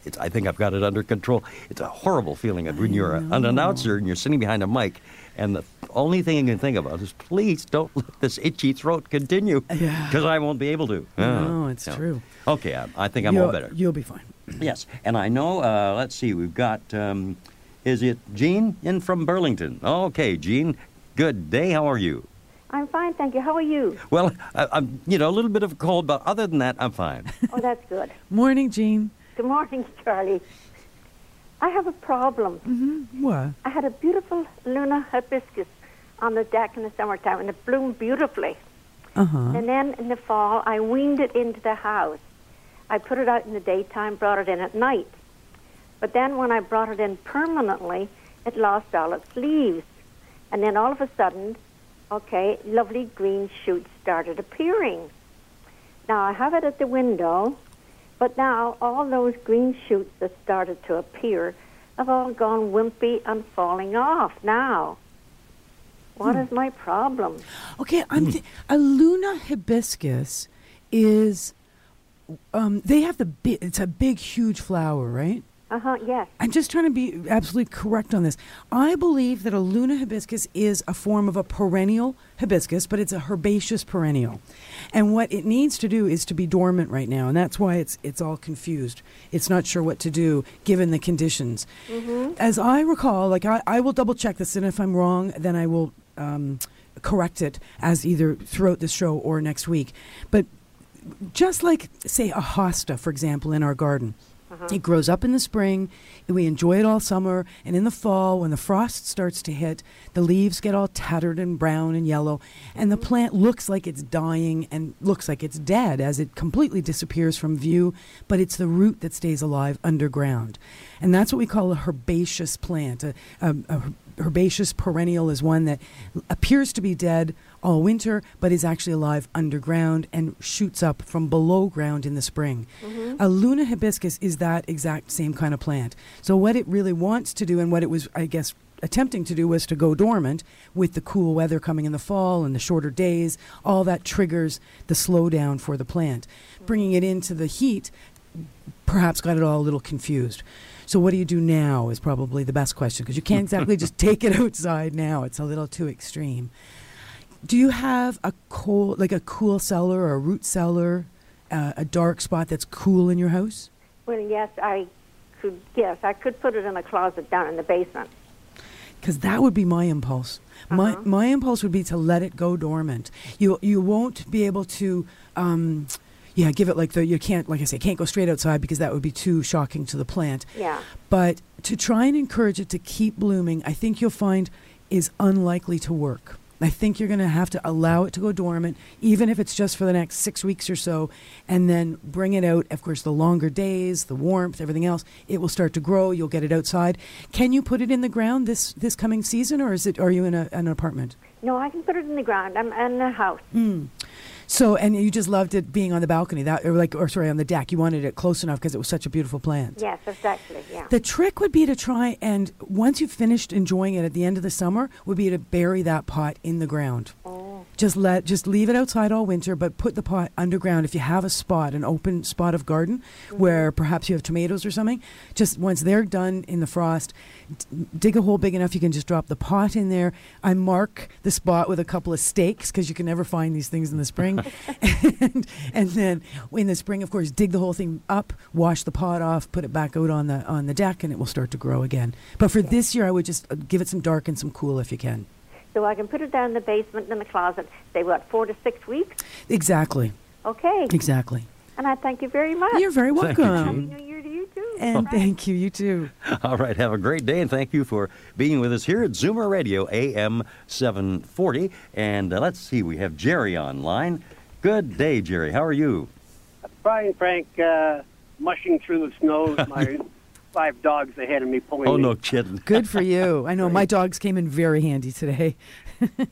Speaker 3: it's, I think I've got it under control. It's a horrible feeling of when you're a, an announcer and you're sitting behind a mic, and the only thing you can think about is, please don't let this itchy throat continue,
Speaker 4: Yeah.
Speaker 3: because I won't be able to.
Speaker 4: No,
Speaker 3: Uh,
Speaker 4: it's
Speaker 3: no.
Speaker 4: true.
Speaker 3: Okay, I, I think I'm
Speaker 4: you'll,
Speaker 3: all better.
Speaker 4: you'll be fine
Speaker 3: Yes, and I know. Uh, let's see, we've got. Um, is it Jean in from Burlington? Okay, Jean. Good day. How are you?
Speaker 8: I'm fine, thank you. How are you?
Speaker 3: Well, I, I'm. You know, a little bit of a cold, but other than that, I'm fine.
Speaker 8: Oh, that's good.
Speaker 4: morning Jean
Speaker 8: Good morning, Charlie. I have a problem.
Speaker 4: what
Speaker 8: I had a beautiful Luna hibiscus on the deck in the summertime, and it bloomed beautifully.
Speaker 4: uh-huh
Speaker 8: And then in the fall, I weaned it into the house. I put it out in the daytime, brought it in at night. But then when I brought it in permanently, it lost all its leaves. And then all of a sudden, okay, lovely green shoots started appearing. Now I have it at the window, but now all those green shoots that started to appear have all gone wimpy and falling off now. What is my problem?
Speaker 4: Okay, I'm th- a Luna hibiscus is um they have the big it's a big huge flower, right?
Speaker 8: Uh huh, yes.
Speaker 4: I'm just trying to be absolutely correct on this. I believe that a Luna hibiscus is a form of a perennial hibiscus, but it's a herbaceous perennial. And what it needs to do is to be dormant right now, and that's why it's it's all confused. It's not sure what to do given the conditions. As I recall, like I, I will double check this, and if I'm wrong, then I will um, correct it as either throughout the show or next week. But just like say a hosta for example in our garden Uh-huh. it grows up in the spring and we enjoy it all summer and in the fall when the frost starts to hit the leaves get all tattered and brown and yellow and the mm-hmm. plant looks like it's dying and looks like it's dead as it completely disappears from view but it's the root that stays alive underground. And that's what we call a herbaceous plant. A, a, a herbaceous perennial is one that appears to be dead all winter, but is actually alive underground and shoots up from below ground in the spring. Mm-hmm. A Luna hibiscus is that exact same kind of plant. So, what it really wants to do, and what it was, I guess, attempting to do, was to go dormant with the cool weather coming in the fall and the shorter days. All that triggers the slowdown for the plant. Bringing it into the heat perhaps got it all a little confused. So what do you do now is probably the best question because you can't exactly just take it outside now. It's a little too extreme. Do you have a cool, like a cool cellar or a root cellar, uh, a dark spot that's cool in your house?
Speaker 8: Well, yes, I could. Yes, I could put it in a closet down in the basement.
Speaker 4: because that would be my impulse. My
Speaker 8: Uh-huh.
Speaker 4: my impulse would be to let it go dormant. You you won't be able to. Um, yeah, give it like the you can't like I say can't go straight outside because that would be too shocking to the plant.
Speaker 8: Yeah.
Speaker 4: But to try and encourage it to keep blooming, I think you'll find is unlikely to work. I think you're going to have to allow it to go dormant, even if it's just for the next six weeks or so, and then bring it out. Of course, the longer days, the warmth, everything else, it will start to grow. You'll get it outside. Can you put it in the ground this this coming season, or is it? Are you in a, an apartment?
Speaker 8: No, I can put it in the ground. I'm in the house. Hmm.
Speaker 4: So, and you just loved it being on the balcony, that or like, or sorry, on the deck. You wanted it close enough because it was such a beautiful plant.
Speaker 8: Yes, exactly. Yeah.
Speaker 4: The trick would be to try and once you've finished enjoying it at the end of the summer, would be to bury that pot in the ground.
Speaker 8: Oh.
Speaker 4: Just let just leave it outside all winter, but put the pot underground. If you have a spot, an open spot of garden where perhaps you have tomatoes or something, just once they're done in the frost, d- dig a hole big enough you can just drop the pot in there. I mark the spot with a couple of stakes because you can never find these things in the spring. and, and then in the spring, of course, dig the whole thing up, wash the pot off, put it back out on the on the deck, and it will start to grow again. But for this year, I would just uh, give it some dark and some cool if you can.
Speaker 8: So I can put it down in the basement in the closet. Say what, four to six weeks?
Speaker 4: Exactly.
Speaker 8: Okay.
Speaker 4: Exactly.
Speaker 8: And I thank you very much.
Speaker 4: You're very
Speaker 3: Thank you,
Speaker 4: welcome.
Speaker 8: Happy New Year to you too.
Speaker 4: and thank you. You too.
Speaker 3: All right, have a great day, and thank you for being with us here at Zoomer Radio AM 740. And uh, let's see, we have Jerry online. Good day, Jerry. How are you?
Speaker 9: Brian Frank uh, mushing through the snow with my five dogs ahead of me pulling
Speaker 3: Oh,
Speaker 9: me.
Speaker 3: no kidding.
Speaker 4: Good for you. I know my dogs came in very handy today.
Speaker 9: And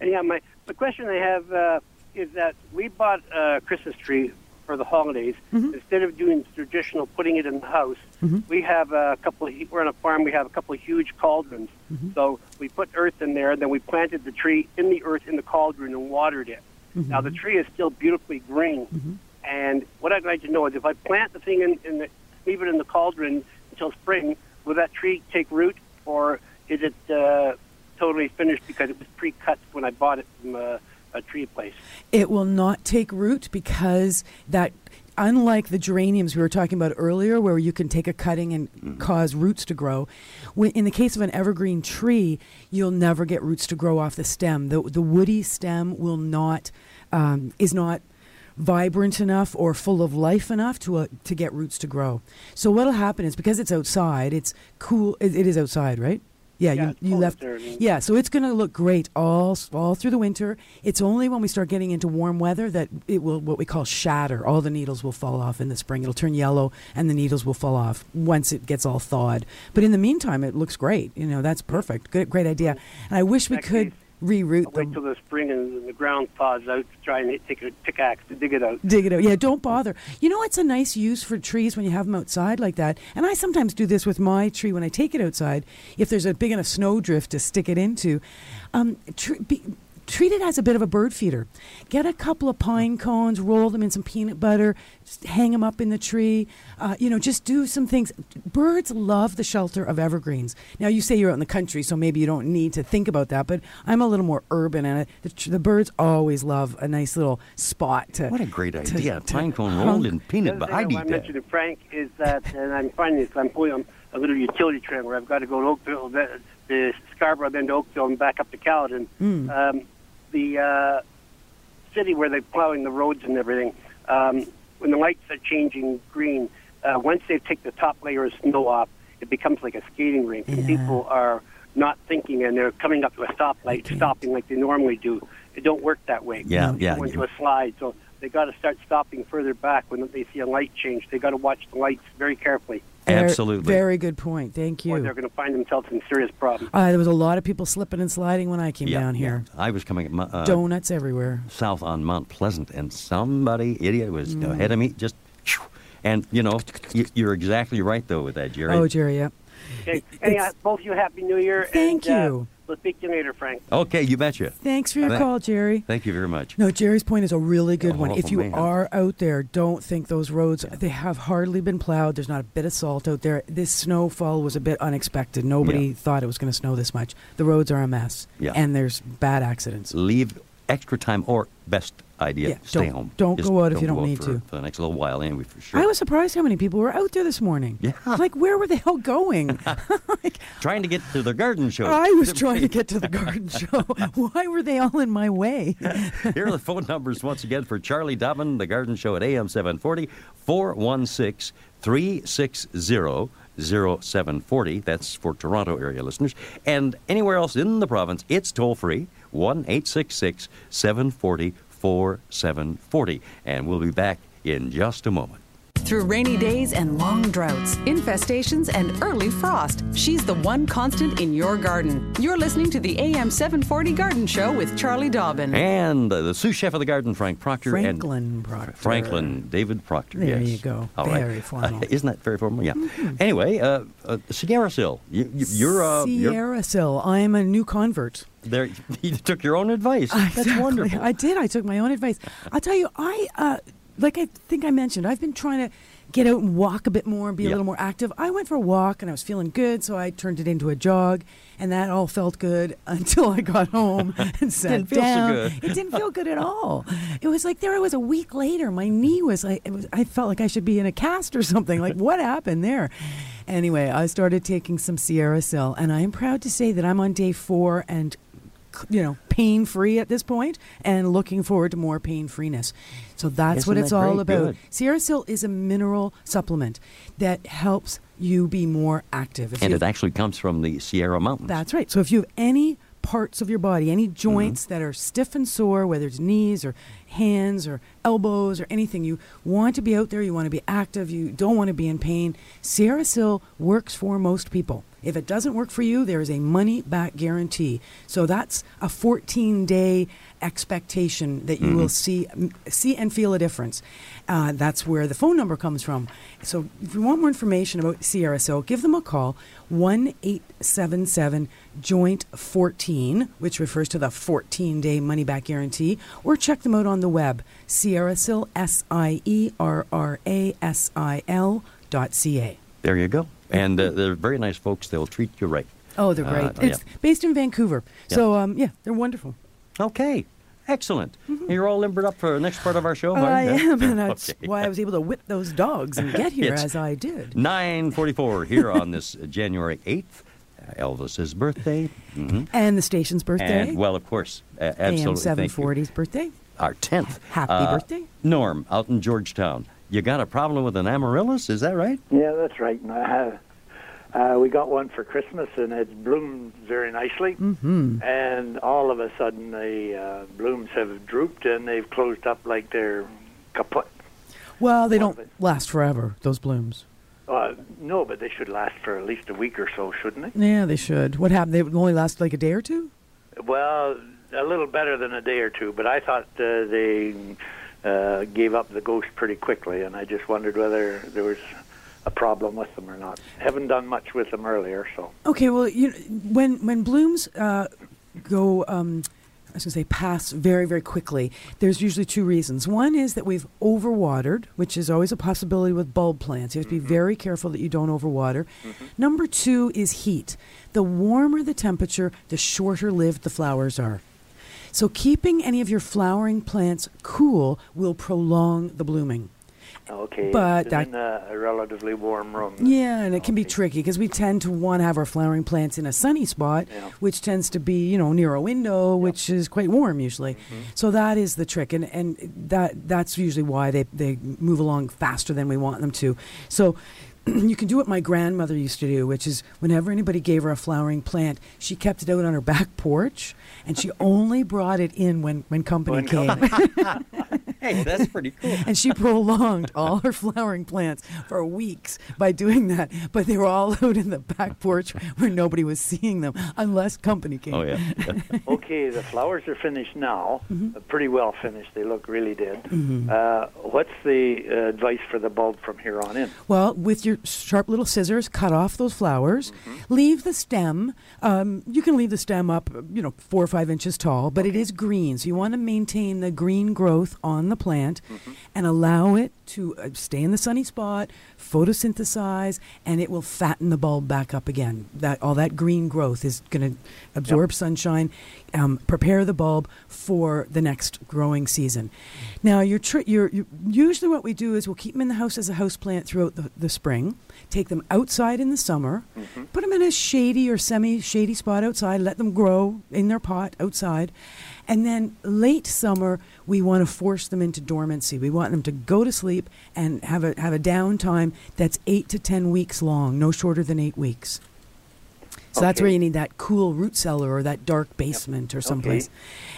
Speaker 9: yeah, my the question I have uh, is that we bought a Christmas tree for the holidays.
Speaker 4: Mm-hmm.
Speaker 9: Instead of doing traditional putting it in the house, we have a couple. Of, we're on a farm. We have a couple of huge cauldrons.
Speaker 4: Mm-hmm.
Speaker 9: So we put earth in there, and then we planted the tree in the earth in the cauldron and watered it.
Speaker 4: Mm-hmm.
Speaker 9: Now the tree is still beautifully green. And what I'd like to know is if I plant the thing in, in the, leave it in the cauldron until spring, will that tree take root, or is it uh, totally finished because it was pre-cut when I bought it from a, a tree place?
Speaker 4: It will not take root because that unlike the geraniums we were talking about earlier where you can take a cutting and cause roots to grow when, in the case of an evergreen tree you'll never get roots to grow off the stem. The, the woody stem will not um, is not vibrant enough or full of life enough to uh, to get roots to grow so what'll happen is because it's outside it's cool it, it is outside right yeah,
Speaker 9: Yeah,
Speaker 4: you, you left
Speaker 9: there
Speaker 4: yeah, so it's going to look great all all through the winter. It's only when we start getting into warm weather that it will what we call shatter. All the needles will fall off in the spring. It'll turn yellow and the needles will fall off once it gets all thawed. But in the meantime, it looks great. You know, that's perfect. Good great idea. And I wish we could reroute
Speaker 9: I'll wait till the spring and the ground thaws out to try and take a pickaxe to dig it out.
Speaker 4: Dig it out. Yeah, don't bother. You know, it's a nice use for trees when you have them outside like that. And I sometimes do this with my tree when I take it outside. If there's a big enough snowdrift to stick it into, um, tr- be, treat it as a bit of a bird feeder. Get a couple of pine cones, roll them in some peanut butter, just hang them up in the tree. Uh, you know, just do some things. Birds love the shelter of evergreens. Now, you say you're out in the country, so maybe you don't need to think about that. But I'm a little more urban, and I, the, tr- the birds always love a nice little spot to.
Speaker 3: What a great
Speaker 4: to-
Speaker 3: idea.
Speaker 4: to
Speaker 3: Pine cone
Speaker 4: hunk-
Speaker 3: rolled in peanut
Speaker 9: other
Speaker 3: butter.
Speaker 9: thing
Speaker 3: I'd
Speaker 9: I
Speaker 3: eat
Speaker 9: want to mention
Speaker 3: that.
Speaker 9: Frank is that, and I'm finding this, I'm pulling a little utility train where I've got to go to Oakville, the, the Scarborough, then to Oakville, and back up to Caledon.
Speaker 4: Mm.
Speaker 9: Um, the uh, city where they're plowing the roads and everything, um, when the lights are changing green, uh, once they take the top layer of snow off, it becomes like a skating rink, and people are not thinking, and they're coming up to a stoplight,
Speaker 4: Okay.
Speaker 9: stopping like they normally do. It don't work that way.
Speaker 3: Yeah, yeah.
Speaker 9: go into a slide, so they got to start stopping further back when they see a light change. They got to watch the lights very carefully,
Speaker 3: Absolutely.
Speaker 4: Very good point. Thank
Speaker 9: or
Speaker 4: you.
Speaker 9: they're going to find themselves in serious problems.
Speaker 4: Uh, there was a lot of people slipping and sliding when I came
Speaker 3: Yeah,
Speaker 4: down
Speaker 3: yeah.
Speaker 4: here.
Speaker 3: I was coming at Mo- uh,
Speaker 4: Donuts everywhere.
Speaker 3: south on Mount Pleasant, and somebody, idiot, was
Speaker 4: Mm.
Speaker 3: ahead of me. Just, and you know, you, you're exactly right though with that, Jerry.
Speaker 4: Oh, Jerry, yeah.
Speaker 9: Okay, anyhow, both of you happy New Year.
Speaker 4: Thank
Speaker 9: and, uh,
Speaker 4: you.
Speaker 9: We'll speak to you later, Frank.
Speaker 3: Okay, you betcha.
Speaker 4: Thanks for your
Speaker 3: Tha-
Speaker 4: call, Jerry.
Speaker 3: Thank you very much.
Speaker 4: No, Jerry's point is a really good one.
Speaker 3: Oh,
Speaker 4: If you
Speaker 3: man.
Speaker 4: are out there, don't think those roads, they have hardly been plowed. There's not a bit of salt out there. This snowfall was a bit unexpected. Nobody
Speaker 3: Yeah.
Speaker 4: thought it was going to snow this much. The roads are a mess.
Speaker 3: Yeah.
Speaker 4: And there's bad accidents.
Speaker 3: Leave extra time, or best idea,
Speaker 4: Yeah,
Speaker 3: stay
Speaker 4: don't-
Speaker 3: home.
Speaker 4: don't
Speaker 3: Just
Speaker 4: go out if you don't need
Speaker 3: for,
Speaker 4: to.
Speaker 3: For the next little while, anyway, for sure.
Speaker 4: I was surprised how many people were out there this morning.
Speaker 3: Yeah.
Speaker 4: Like, where were they all going? like,
Speaker 3: trying to get to the garden show.
Speaker 4: I was trying to get to the garden show. Why were they all in my way?
Speaker 3: Here are the phone numbers once again for Charlie Dobbin, the garden show at AM 740 416 360 0740. That's for Toronto area listeners. And anywhere else in the province, it's toll free 1 866 740 4740. And we'll be back in just a moment.
Speaker 2: Through rainy days and long droughts, infestations, and early frost, she's the one constant in your garden. You're listening to the AM 740 Garden Show with Charlie Dobbin.
Speaker 3: And uh, the sous chef of the garden, Frank Proctor. and
Speaker 4: Franklin Proctor.
Speaker 3: Franklin David Proctor.
Speaker 4: There
Speaker 3: yes.
Speaker 4: you go.
Speaker 3: All right.
Speaker 4: Very formal. Mm-hmm.
Speaker 3: Uh, isn't that very formal? Yeah. Anyway, uh, uh, Sierra Sil, you, you, you're, uh, you're
Speaker 4: Sierra Sil. I am a new convert.
Speaker 3: there. You took your own advice. That's
Speaker 4: Exactly.
Speaker 3: wonderful.
Speaker 4: I did. I took my own advice. I'll tell you, I uh, like I think I mentioned, I've been trying to get out and walk a bit more and be a little more active. I went for a walk and I was feeling good, so I turned it into a jog, and that all felt good until I got home and sat
Speaker 3: Didn't feel so
Speaker 4: down.
Speaker 3: good.
Speaker 4: It didn't feel good at all. It was like there I was a week later. My knee was like it was. I felt like I should be in a cast or something. Like what happened there? Anyway, I started taking some Sierra Sil, and I am proud to say that I'm on day four and you know, pain free at this point and looking forward to more pain freeness. So that's what
Speaker 3: Isn't
Speaker 4: it's
Speaker 3: that
Speaker 4: all about.
Speaker 3: Good.
Speaker 4: Sierra Sil is a mineral supplement that helps you be more active. If
Speaker 3: and it actually comes from the Sierra Mountains.
Speaker 4: that's right. So if you have any parts of your body, any joints
Speaker 3: Mm-hmm.
Speaker 4: that are stiff and sore, whether it's knees or hands or elbows or anything, you want to be out there, you want to be active, you don't want to be in pain, Sierra Sil works for most people. If it doesn't work for you, there is a money back guarantee. So that's a 14 day expectation that you will see see and feel a difference. Uh, that's where the phone number comes from. So if you want more information about Sierra Sil, give them a call 1 877 Joint 14, which refers to the 14 day money back guarantee, or check them out on the web Sierra Sil, S I E R R A S I L dot C A.
Speaker 3: There you go. And uh, they're very nice folks. They'll treat you right.
Speaker 4: Oh, they're great.
Speaker 3: Uh,
Speaker 4: it's
Speaker 3: yeah.
Speaker 4: based in Vancouver. So, um, yeah, they're wonderful.
Speaker 3: Okay. Excellent. You're all limbered up for the next part of our show.
Speaker 4: Mm-hmm. I am, and that's
Speaker 3: Okay.
Speaker 4: why I was able to whip those dogs and get here as I did.
Speaker 3: 944 here on this uh, January 8th. Uh, Elvis's birthday. hmm
Speaker 4: And the station's birthday.
Speaker 3: And, well, of course, uh,
Speaker 4: AM
Speaker 3: absolutely. you.
Speaker 4: 740's birthday.
Speaker 3: Our 10th.
Speaker 4: Happy birthday.
Speaker 3: Norm, out in Georgetown. You got a problem with an amaryllis, is that right?
Speaker 10: Yeah, that's right. And I have, uh, we got one for Christmas, and it bloomed very nicely. Mm-hmm. And all of a sudden, the uh, blooms have drooped and they've closed up like they're kaput.
Speaker 4: Well, they don't
Speaker 10: Well,
Speaker 4: last forever, those blooms.
Speaker 10: Uh, no, but they should last for at least a week or so, shouldn't they?
Speaker 4: Yeah, they should. What happened? They would only last like a day or two?
Speaker 10: Well, a little better than a day or two, but I thought uh, they uh, gave up the ghost pretty quickly, and I just wondered whether there was a problem with them or not. Haven't done much with them earlier, so.
Speaker 4: Okay, well, you when when blooms uh, go, um, I was going to say pass very very quickly. There's usually two reasons. One is that we've overwatered, which is always a possibility with bulb plants. You have to be very careful that you don't overwater. Number two is heat. The warmer the temperature, the shorter lived the flowers are. So keeping any of your flowering plants cool will prolong the blooming.
Speaker 10: Okay,
Speaker 4: But that-
Speaker 10: in a, a relatively warm room.
Speaker 4: Yeah, and it can be tricky because we tend to want to have our flowering plants in a sunny spot,
Speaker 10: Yeah.
Speaker 4: which tends to be, you know, near a window, which is quite warm usually.
Speaker 10: Mm-hmm.
Speaker 4: So that is the trick, and and that that's usually why they they move along faster than we want them to. So. You can do what my grandmother used to do, which is whenever anybody gave her a flowering plant, she kept it out on her back porch, and she only brought it in when, when company
Speaker 10: When
Speaker 4: came.
Speaker 3: Hey, that's pretty cool.
Speaker 4: and she prolonged all her flowering plants for weeks by doing that. But they were all out in the back porch where nobody was seeing them unless company came.
Speaker 3: Oh yeah.
Speaker 10: okay, the flowers are finished now,
Speaker 4: Mm-hmm.
Speaker 10: uh, pretty well finished. They look really did. Uh, what's the uh, advice for the bulb from here on in?
Speaker 4: Well, with your sharp little scissors, cut off those flowers.
Speaker 10: Mm-hmm.
Speaker 4: Leave the stem. Um, you can leave the stem up, you know, four or five inches tall, but it is green, so you want to maintain the green growth on the plant
Speaker 10: Mm-hmm.
Speaker 4: and allow it to uh, stay in the sunny spot, photosynthesize, and it will fatten the bulb back up again. That all that green growth is going to absorb sunshine, um, prepare the bulb for the next growing season. Now, your tr- usually what we do is we'll keep them in the house as a house plant throughout the, the spring, take them outside in the summer, put them in a shady or semi-shady spot outside, let them grow in their pot outside, and then late summer we want to force them into dormancy. We want them to go to sleep and have a have a downtime that's eight to ten weeks long, no shorter than eight weeks. So that's where you need that cool root cellar or that dark basement or someplace.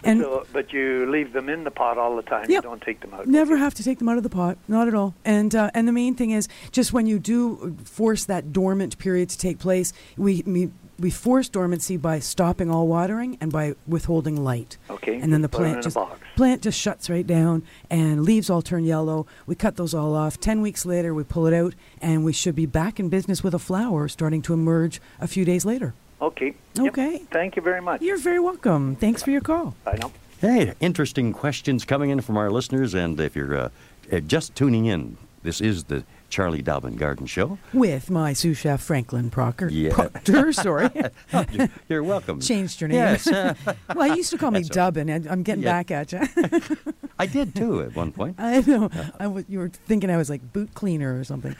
Speaker 4: And
Speaker 10: so, but you leave them in the pot all the time.
Speaker 4: Yep.
Speaker 10: You don't take them out.
Speaker 4: Never have to take them out of the pot, not at all. And uh, and the main thing is just when you do force that dormant period to take place, we we, we force dormancy by stopping all watering and by withholding light.
Speaker 10: Okay,
Speaker 4: And then the
Speaker 10: just put 'em in
Speaker 4: plant just plant just shuts right down and leaves all turn yellow. We cut those all off. Ten weeks later, we pull it out, and we should be back in business with a flower starting to emerge a few days later.
Speaker 10: Okay. Yep.
Speaker 4: Okay.
Speaker 10: Thank you very much.
Speaker 4: You're very welcome. Thanks for your call.
Speaker 10: I know.
Speaker 3: Hey, interesting questions coming in from our listeners, and if you're uh, uh, just tuning in, this is the Charlie Dobbin Garden Show.
Speaker 4: With my sous chef Franklin Proctor.
Speaker 3: Yeah.
Speaker 4: Proctor, sorry.
Speaker 3: You're, you're welcome.
Speaker 4: Changed your name.
Speaker 3: Yes,
Speaker 4: well, you used to call me
Speaker 3: That's
Speaker 4: Dubbin. and I'm getting
Speaker 3: Yeah.
Speaker 4: back at you.
Speaker 3: I did too at one point.
Speaker 4: I know. I was, you were thinking I was like boot cleaner or something.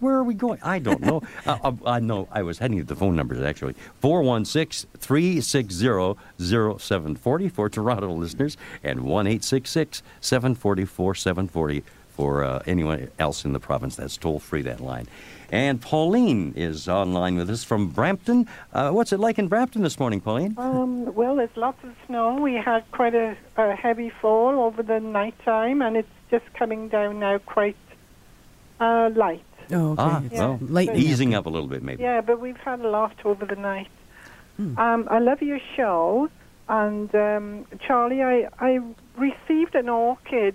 Speaker 3: Where are we going? I don't know. uh, uh, I know I was heading to the phone numbers actually. 416 360 0740 for Toronto listeners and 1 744 740 for uh, anyone else in the province. That's toll free, that line. And Pauline is online with us from Brampton. Uh, what's it like in Brampton this morning, Pauline?
Speaker 11: Um, well, there's lots of snow. We had quite a, a heavy fall over the night time, and it's just coming down now quite uh, light.
Speaker 4: Oh, okay.
Speaker 3: Ah,
Speaker 4: It's
Speaker 3: well,
Speaker 4: light
Speaker 3: easing up a little bit, maybe.
Speaker 11: Yeah, but we've had a lot over the night. Um, I love your show, and um, Charlie, I, I received an orchid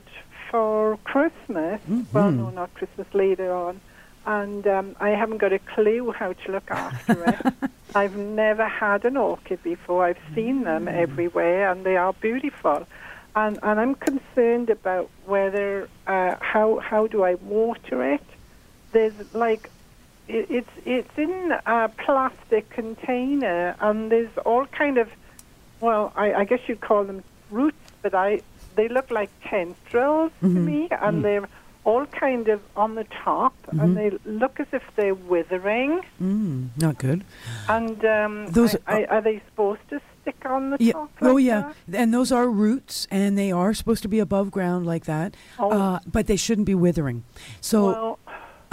Speaker 11: for Christmas. Well, no, not Christmas, later on. And um, I haven't got a clue how to look after it. I've never had an orchid before. I've seen them everywhere, and they are beautiful. And, and I'm concerned about whether uh, how how do I water it? There's like it, it's it's in a plastic container, and there's all kind of well, I, I guess you'd call them roots, but I they look like tendrils to me, and they're all kind of on the top, and they look as if they're withering.
Speaker 4: Mm, not good.
Speaker 11: And um,
Speaker 4: Those
Speaker 11: I, I, are they supposed to stick on the
Speaker 4: Yeah.
Speaker 11: top?
Speaker 4: Oh, yeah.
Speaker 11: that?
Speaker 4: And those are roots, and they are supposed to be above ground like that.
Speaker 11: Oh.
Speaker 4: Uh, but they shouldn't be withering. So,
Speaker 11: Well,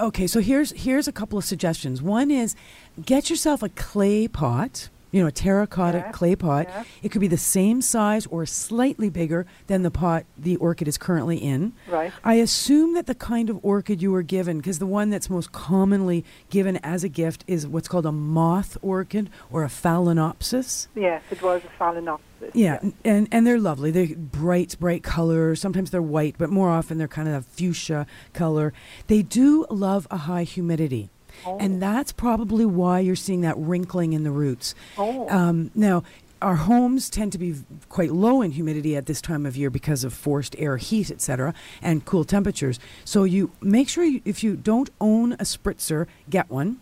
Speaker 4: okay. So here's here's a couple of suggestions. One is get yourself a clay pot. You know, a terracotta
Speaker 11: Yeah,
Speaker 4: clay pot.
Speaker 11: yeah.
Speaker 4: It could be the same size or slightly bigger than the pot the orchid is currently in.
Speaker 11: Right.
Speaker 4: I assume that the kind of orchid you were given, because the one that's most commonly given as a gift is what's called a moth orchid or a phalaenopsis.
Speaker 11: yes, it was a phalaenopsis.
Speaker 4: Yeah, and and they're lovely. They're bright, bright color. Sometimes they're white, but more often they're kind of a fuchsia color. They do love a high humidity. And that's probably why you're seeing that wrinkling in the roots.
Speaker 11: Oh.
Speaker 4: Um, now, our homes tend to be quite low in humidity at this time of year because of forced air heat, etc., and cool temperatures. So you make sure you, if you don't own a spritzer, get one.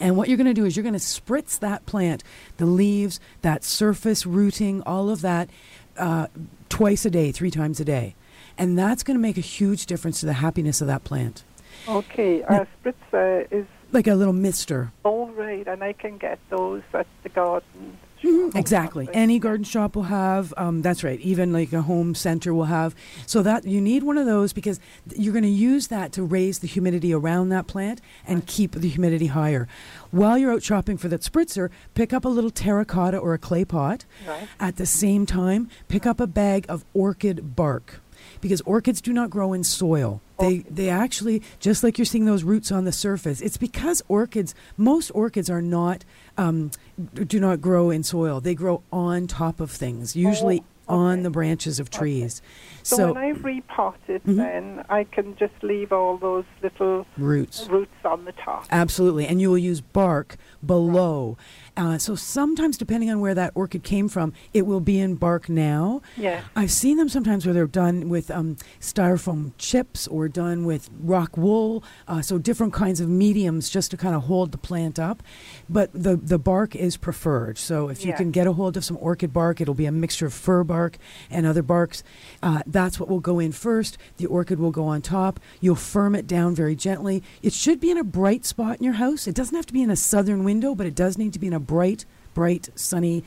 Speaker 4: And what you're going to do is you're going to spritz that plant, the leaves, that surface rooting, all of that, uh, twice a day, three times a day. And that's going to make a huge difference to the happiness of that plant.
Speaker 11: Okay, our spritzer is
Speaker 4: Like a little mister.
Speaker 11: all right, and I can get those at the garden.
Speaker 4: Mm-hmm. Exactly. Any garden shop will have. Um, that's right. Even like a home center will have. So that you need one of those because you're going to use that to raise the humidity around that plant and keep the humidity higher. While you're out shopping for that spritzer, pick up a little terracotta or a clay pot.
Speaker 11: Right.
Speaker 4: At the same time, pick up a bag of orchid bark. Because orchids do not grow in soil. They they actually just like you're seeing those roots on the surface. It's because orchids, most orchids are not um, do not grow in soil. They grow on top of things, usually on the branches of trees.
Speaker 11: So,
Speaker 4: So,
Speaker 11: when I repot it,
Speaker 4: Mhm.
Speaker 11: then I can just leave all those little
Speaker 4: Roots.
Speaker 11: roots on the top.
Speaker 4: Absolutely, and you will use bark below. Uh, so sometimes, depending on where that orchid came from, it will be in bark now.
Speaker 11: Yeah.
Speaker 4: I've seen them sometimes where they're done with um, styrofoam chips or done with rock wool, uh, so different kinds of mediums just to kind of hold the plant up. But the, the bark is preferred. So if you can get a hold of some orchid bark, it'll be a mixture of fir bark and other barks. Uh, that's what will go in first. The orchid will go on top. You'll firm it down very gently. It should be in a bright spot in your house. It doesn't have to be in a southern window, but it does need to be in a bright, bright, sunny,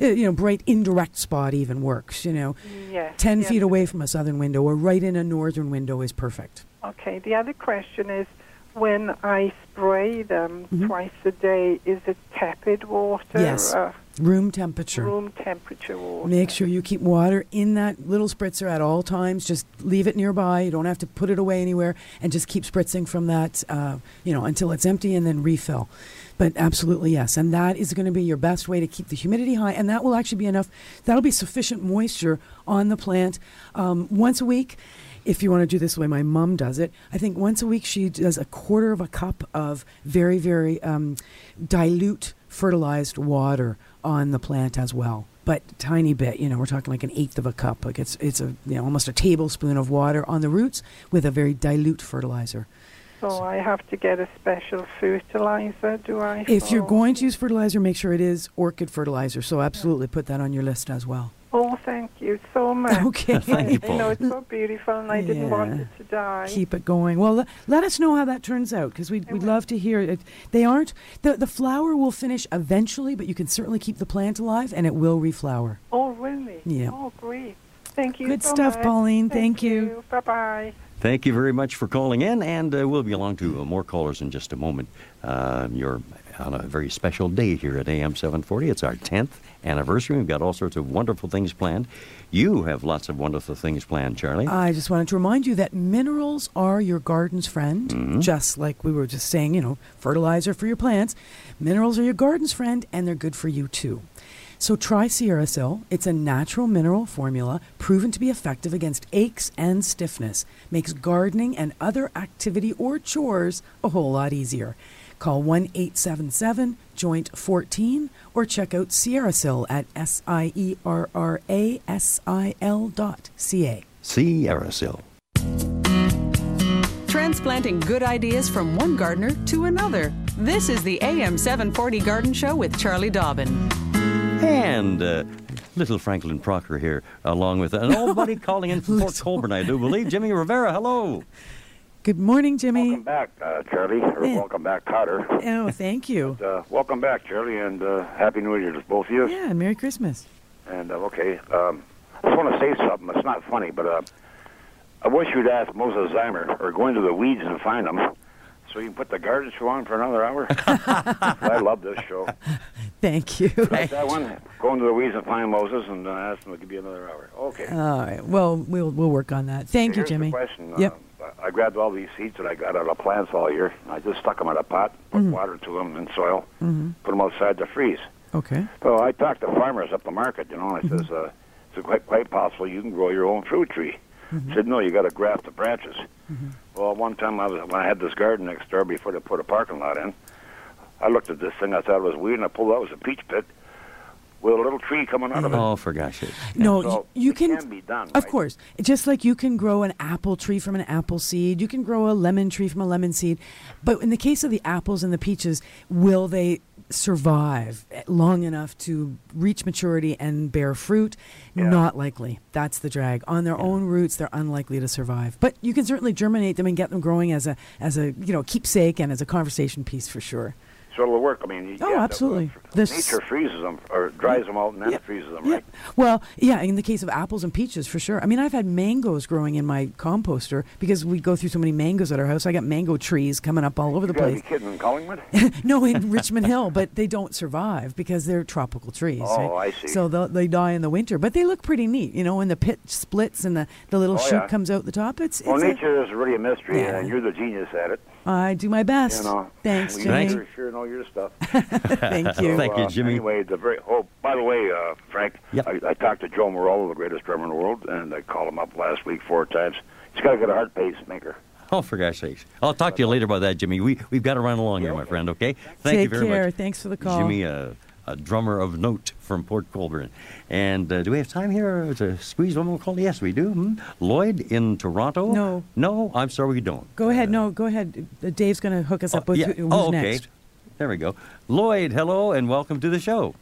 Speaker 4: uh, you know, bright indirect spot even works, you know.
Speaker 11: Yeah.
Speaker 4: 10
Speaker 11: yeah.
Speaker 4: feet away from a southern window or right in a northern window is perfect.
Speaker 11: Okay. The other question is when I spray them
Speaker 4: Mhm.
Speaker 11: twice a day, is it tepid water?
Speaker 4: Yes.
Speaker 11: Uh,
Speaker 4: Room temperature.
Speaker 11: room temperature water.
Speaker 4: Make sure you keep water in that little spritzer at all times. Just leave it nearby. You don't have to put it away anywhere, and just keep spritzing from that, uh, you know, until it's empty, and then refill. But absolutely yes, and that is going to be your best way to keep the humidity high, and that will actually be enough. That'll be sufficient moisture on the plant um, once a week. If you want to do this the way my mom does it, I think once a week she does a quarter of a cup of very, very um, dilute fertilized water on the plant as well. But tiny bit, you know, we're talking like an eighth of a cup. Like it's it's a you know almost a tablespoon of water on the roots with a very dilute fertilizer.
Speaker 11: So I have to get a special fertilizer, do I?
Speaker 4: If you're going to use fertilizer, make sure it is orchid fertilizer. So absolutely put that on your list as well.
Speaker 11: Oh, thank you so much.
Speaker 4: Okay.
Speaker 11: I, I know it's so beautiful, and I didn't want it to die.
Speaker 4: Keep it going. Well, le- let us know how that turns out because we'd, we'd love to hear it. They aren't the the flower will finish eventually, but you can certainly keep the plant alive and it will reflower.
Speaker 11: Oh, really?
Speaker 4: Yeah.
Speaker 11: Oh, great. Thank you
Speaker 4: Good
Speaker 11: so
Speaker 4: stuff,
Speaker 11: much.
Speaker 4: Pauline. Thank you.
Speaker 11: Bye bye.
Speaker 3: Thank you very much for calling in, and uh, we'll be along to uh, more callers in just a moment. Uh, you're on a very special day here at AM 740. It's our 10th anniversary. We've got all sorts of wonderful things planned. You have lots of wonderful things planned, Charlie.
Speaker 4: I just wanted to remind you that minerals are your garden's friend,
Speaker 3: Mhm.
Speaker 4: just like we were just saying, you know, fertilizer for your plants. Minerals are your garden's friend, and they're good for you too. So try Sierra Sil. It's a natural mineral formula proven to be effective against aches and stiffness. Makes gardening and other activity or chores a whole lot easier. Call 1 877 Joint 14 or check out Sierra Sil at S I E R R A S I L dot C A.
Speaker 3: Sierra Sil.
Speaker 2: Transplanting good ideas from one gardener to another. This is the AM 740 Garden Show with Charlie Dobbin.
Speaker 3: And uh, little Franklin Proctor here, along with an old buddy calling in from Port Colborne, I do believe. Jimmy Rivera, hello.
Speaker 4: Good morning, Jimmy.
Speaker 12: Welcome back, uh, Charlie, or
Speaker 4: Yeah.
Speaker 12: welcome back, Cotter.
Speaker 4: Oh, thank you.
Speaker 12: Uh, welcome back, Charlie, and uh, Happy New Year to both of you.
Speaker 4: Yeah, and Merry Christmas.
Speaker 12: And uh, okay, um, I just want to say something. It's not funny, but uh, I wish you'd ask Moses Znaimer or go into the weeds and find them, so you can put the garden show on for another hour. I love this show.
Speaker 4: Thank you.
Speaker 12: Like that one. Go into the weeds and find Moses, and uh, ask him to give you another hour. Okay.
Speaker 4: All right. Well, we'll we'll work on that. Thank you,
Speaker 12: Here's
Speaker 4: Jimmy.
Speaker 12: The question.
Speaker 4: Yep.
Speaker 12: Uh, I grabbed all these seeds that I got out of plants all year. I just stuck them in a pot, put
Speaker 4: Mhm.
Speaker 12: water to them and soil,
Speaker 4: mm-hmm.
Speaker 12: put them outside to freeze.
Speaker 4: Okay.
Speaker 12: So I talked to farmers up the market, you know, and I says, uh, it's quite, quite possible you can grow your own fruit tree.
Speaker 4: Mhm.
Speaker 12: said, no, you got to graft the branches.
Speaker 4: Mhm.
Speaker 12: Well, one time I was, when I had this garden next door before they put a parking lot in, I looked at this thing, I thought it was weird, and I pulled out, it was a peach pit with a little tree coming out of it.
Speaker 3: Oh, for gosh sakes.
Speaker 4: No,
Speaker 12: So
Speaker 4: y- you
Speaker 12: it
Speaker 4: can.
Speaker 12: can be done,
Speaker 4: Of
Speaker 12: right?
Speaker 4: course, just like you can grow an apple tree from an apple seed, you can grow a lemon tree from a lemon seed. But in the case of the apples and the peaches, will they survive long enough to reach maturity and bear fruit? Not likely. That's the drag. On their own roots, they're unlikely to survive. But you can certainly germinate them and get them growing as a as a you know keepsake and as a conversation piece for sure.
Speaker 12: So it'll work. I mean, you
Speaker 4: Oh,
Speaker 12: to-
Speaker 4: absolutely.
Speaker 12: uh,
Speaker 4: This-
Speaker 12: nature freezes them or dries them out and then freezes them, right?
Speaker 4: Well, yeah, in the case of apples and peaches, for sure. I mean, I've had mangoes growing in my composter because we go through so many mangoes at our house. I got mango trees coming up all over the
Speaker 12: You gotta
Speaker 4: place.
Speaker 12: be kidding in Collingwood.
Speaker 4: no, in Richmond Hill, but they don't survive because they're tropical trees.
Speaker 12: Oh,
Speaker 4: right?
Speaker 12: I see.
Speaker 4: So they'll- die in the winter, but they look pretty neat. You know, when the pit splits and the, the little
Speaker 12: Oh,
Speaker 4: shoot
Speaker 12: yeah.
Speaker 4: comes out the top, it's,
Speaker 12: well,
Speaker 4: it's a-
Speaker 12: nature is really a mystery,
Speaker 4: Yeah.
Speaker 12: and you're the genius at it.
Speaker 4: I do my best.
Speaker 12: You know,
Speaker 4: Thanks,
Speaker 12: we
Speaker 4: Jimmy.
Speaker 12: Sure, sure know your stuff.
Speaker 4: Thank you.
Speaker 3: Thank you,
Speaker 12: uh,
Speaker 3: Jimmy.
Speaker 12: Anyway, the very. Oh, by the way, uh, Frank, I, I talked to Joe Morello, the greatest drummer in the world, and I called him up last week four times. He's got to get a heart pacemaker.
Speaker 3: Oh, for gosh sakes. I'll talk to you later about that, Jimmy. We, we've got to run along here, my friend, okay? Thank
Speaker 4: Take
Speaker 3: you very
Speaker 4: care.
Speaker 3: much.
Speaker 4: Thanks for the call.
Speaker 3: Jimmy, uh, a drummer of note from Port Colborne. And uh, do we have time here to squeeze one more call? Yes, we do. Hmm? Lloyd in Toronto?
Speaker 4: No.
Speaker 3: No, I'm sorry we don't.
Speaker 4: Go ahead. No, go ahead. Uh, Dave's going to hook us up with
Speaker 3: Yeah.
Speaker 4: who's
Speaker 3: oh, okay.
Speaker 4: next.
Speaker 3: There we go. Lloyd, hello, and welcome to the show.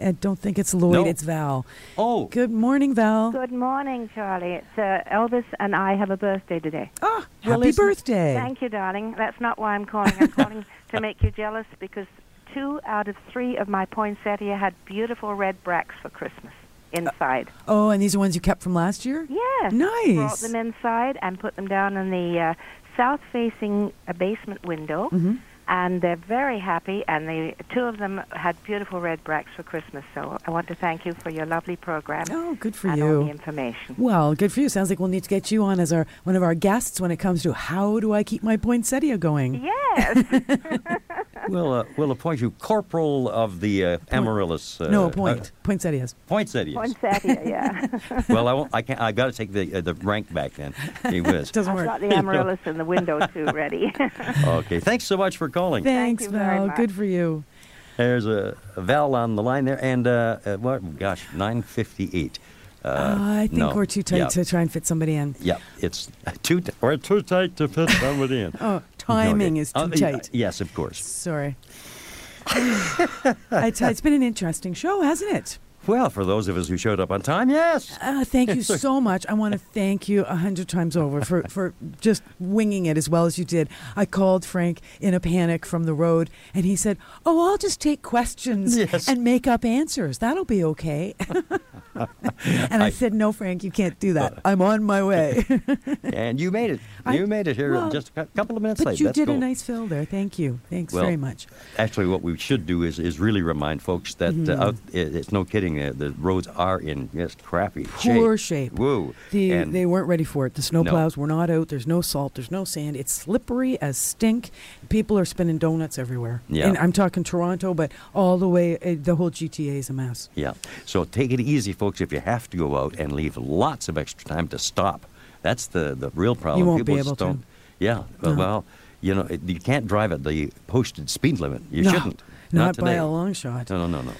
Speaker 4: I don't think it's Lloyd.
Speaker 3: No.
Speaker 4: It's Val.
Speaker 3: Oh.
Speaker 4: Good morning, Val.
Speaker 13: Good morning, Charlie. It's uh, Elvis, and I have a birthday today.
Speaker 4: Ah,
Speaker 13: well,
Speaker 4: happy birthday.
Speaker 13: Thank you, darling. That's not why I'm calling. I'm calling to make you jealous because two out of three of my poinsettia had beautiful red bracts for Christmas inside.
Speaker 4: Oh, and these are ones you kept from last year?
Speaker 13: Yes.
Speaker 4: Nice.
Speaker 13: Brought them inside and put them down in the uh, south-facing uh, basement window.
Speaker 4: Mhm.
Speaker 13: And they're very happy, and the two of them had beautiful red bracts for Christmas. So I want to thank you for your lovely program.
Speaker 4: Oh, good for
Speaker 13: and
Speaker 4: you.
Speaker 13: all the information.
Speaker 4: Well, good for you. Sounds like we'll need to get you on as our one of our guests when it comes to how do I keep my poinsettia going?
Speaker 13: Yes.
Speaker 3: We'll, uh, we'll appoint you corporal of the uh, Amaryllis. Uh,
Speaker 4: no, point. Poinsettias.
Speaker 3: Uh, poinsettias.
Speaker 13: Poinsettia, yeah.
Speaker 3: well, I won't. I can't. I got to take the uh, the rank back then. Gee whiz.
Speaker 4: Doesn't
Speaker 13: I've got the amaryllis in the window too ready.
Speaker 3: Okay. Thanks so much for calling.
Speaker 4: Thanks,
Speaker 13: you very
Speaker 4: Val. Good for you.
Speaker 3: There's a, a Val on the line there, and uh, uh, what? Gosh, nine fifty-eight. Uh,
Speaker 4: Uh, I think
Speaker 3: no.
Speaker 4: we're too tight
Speaker 3: Yeah.
Speaker 4: to try and fit somebody in.
Speaker 3: Yeah, it's too. T- we're too tight to fit somebody in.
Speaker 4: Oh, timing is too
Speaker 3: Uh,
Speaker 4: tight.
Speaker 3: yes, of course.
Speaker 4: Sorry. it's been an interesting show, hasn't it?
Speaker 3: Well, for those of us who showed up on time, yes.
Speaker 4: Uh, thank you so much. I want to thank you a hundred times over for, for just winging it as well as you did. I called Frank in a panic from the road, and he said, "Oh, I'll just take questions
Speaker 3: Yes.
Speaker 4: and make up answers. That'll be okay." and I,
Speaker 3: I-
Speaker 4: said, "No, Frank, you can't do that. I'm on my way."
Speaker 3: and you made it.
Speaker 4: I-
Speaker 3: You made it here
Speaker 4: well,
Speaker 3: just a couple of minutes
Speaker 4: but
Speaker 3: late.
Speaker 4: you
Speaker 3: That's
Speaker 4: did
Speaker 3: cool.
Speaker 4: a nice fill there. Thank you. Thanks
Speaker 3: Well,
Speaker 4: very much.
Speaker 3: Actually, what we should do is, is really remind folks that uh, it, it's no kidding. Uh, the roads are in just crappy
Speaker 4: Poor shape.
Speaker 3: Woo.
Speaker 4: The,
Speaker 3: and
Speaker 4: they weren't ready for it. The snow
Speaker 3: No.
Speaker 4: plows were not out. There's no salt. There's no sand. It's slippery as stink. People are spinning donuts everywhere.
Speaker 3: Yeah.
Speaker 4: And I'm talking Toronto, but all the way, uh, the whole GTA is a mess.
Speaker 3: Yeah. So take it easy, folks. If you have to go out and leave lots of extra time to stop, that's the, the real problem.
Speaker 4: You won't be
Speaker 3: People
Speaker 4: able
Speaker 3: just
Speaker 4: to.
Speaker 3: don't. Yeah. Well,
Speaker 4: No.
Speaker 3: well, you know, you can't drive at the posted speed limit. You
Speaker 4: No,
Speaker 3: shouldn't.
Speaker 4: Not, by a long shot.
Speaker 3: No, no, no, no.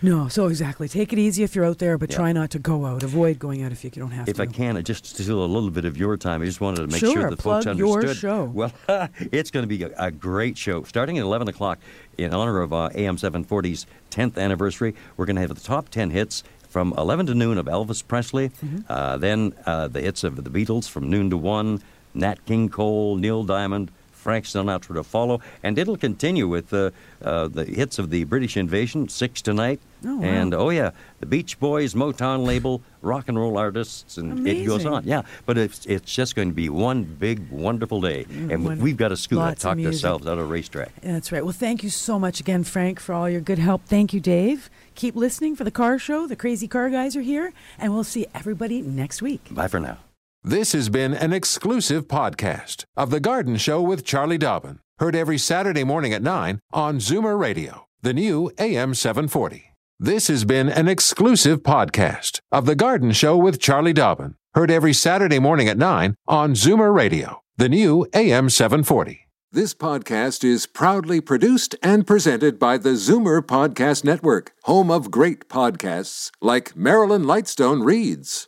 Speaker 4: No, so exactly. Take it easy if you're out there, but
Speaker 3: Yeah.
Speaker 4: try not to go out. Avoid going out if you don't have
Speaker 3: If
Speaker 4: to.
Speaker 3: If I can, I just steal a little bit of your time. I just wanted to make
Speaker 4: Sure,
Speaker 3: sure that folks
Speaker 4: plug your
Speaker 3: understood.
Speaker 4: show.
Speaker 3: Well, it's going to be a, a great show. Starting at 11 o'clock in honor of uh, AM 740's 10th anniversary, we're going to have the top 10 hits from 11 to noon of Elvis Presley.
Speaker 4: Mm-hmm.
Speaker 3: Uh, then uh, the hits of the Beatles from noon to 1, Nat King Cole, Neil Diamond, Frank Sinatra to follow. And it'll continue with uh, uh, the hits of the British Invasion, Six Tonight.
Speaker 4: Oh, wow.
Speaker 3: And oh yeah, the Beach Boys, Motown label, rock and roll artists, and it goes on. Yeah, but it's it's just going to be one big wonderful day, and
Speaker 4: wonderful.
Speaker 3: we've got a scoop. I
Speaker 4: Lots of
Speaker 3: talked ourselves out of a racetrack.
Speaker 4: That's right. Well, thank you so much again, Frank, for all your good help. Thank you, Dave. Keep listening for the car show. The crazy car guys are here, and we'll see everybody next week.
Speaker 3: Bye for now.
Speaker 1: This has been an exclusive podcast of The Garden Show with Charlie Dobbin. Heard every Saturday morning at 9 on Zoomer Radio, the new AM 740. This has been an exclusive podcast of The Garden Show with Charlie Dobbin. Heard every Saturday morning at 9 on Zoomer Radio, the new AM 740. This podcast is proudly produced and presented by the Zoomer Podcast Network, home of great podcasts like Marilyn Lightstone Reads,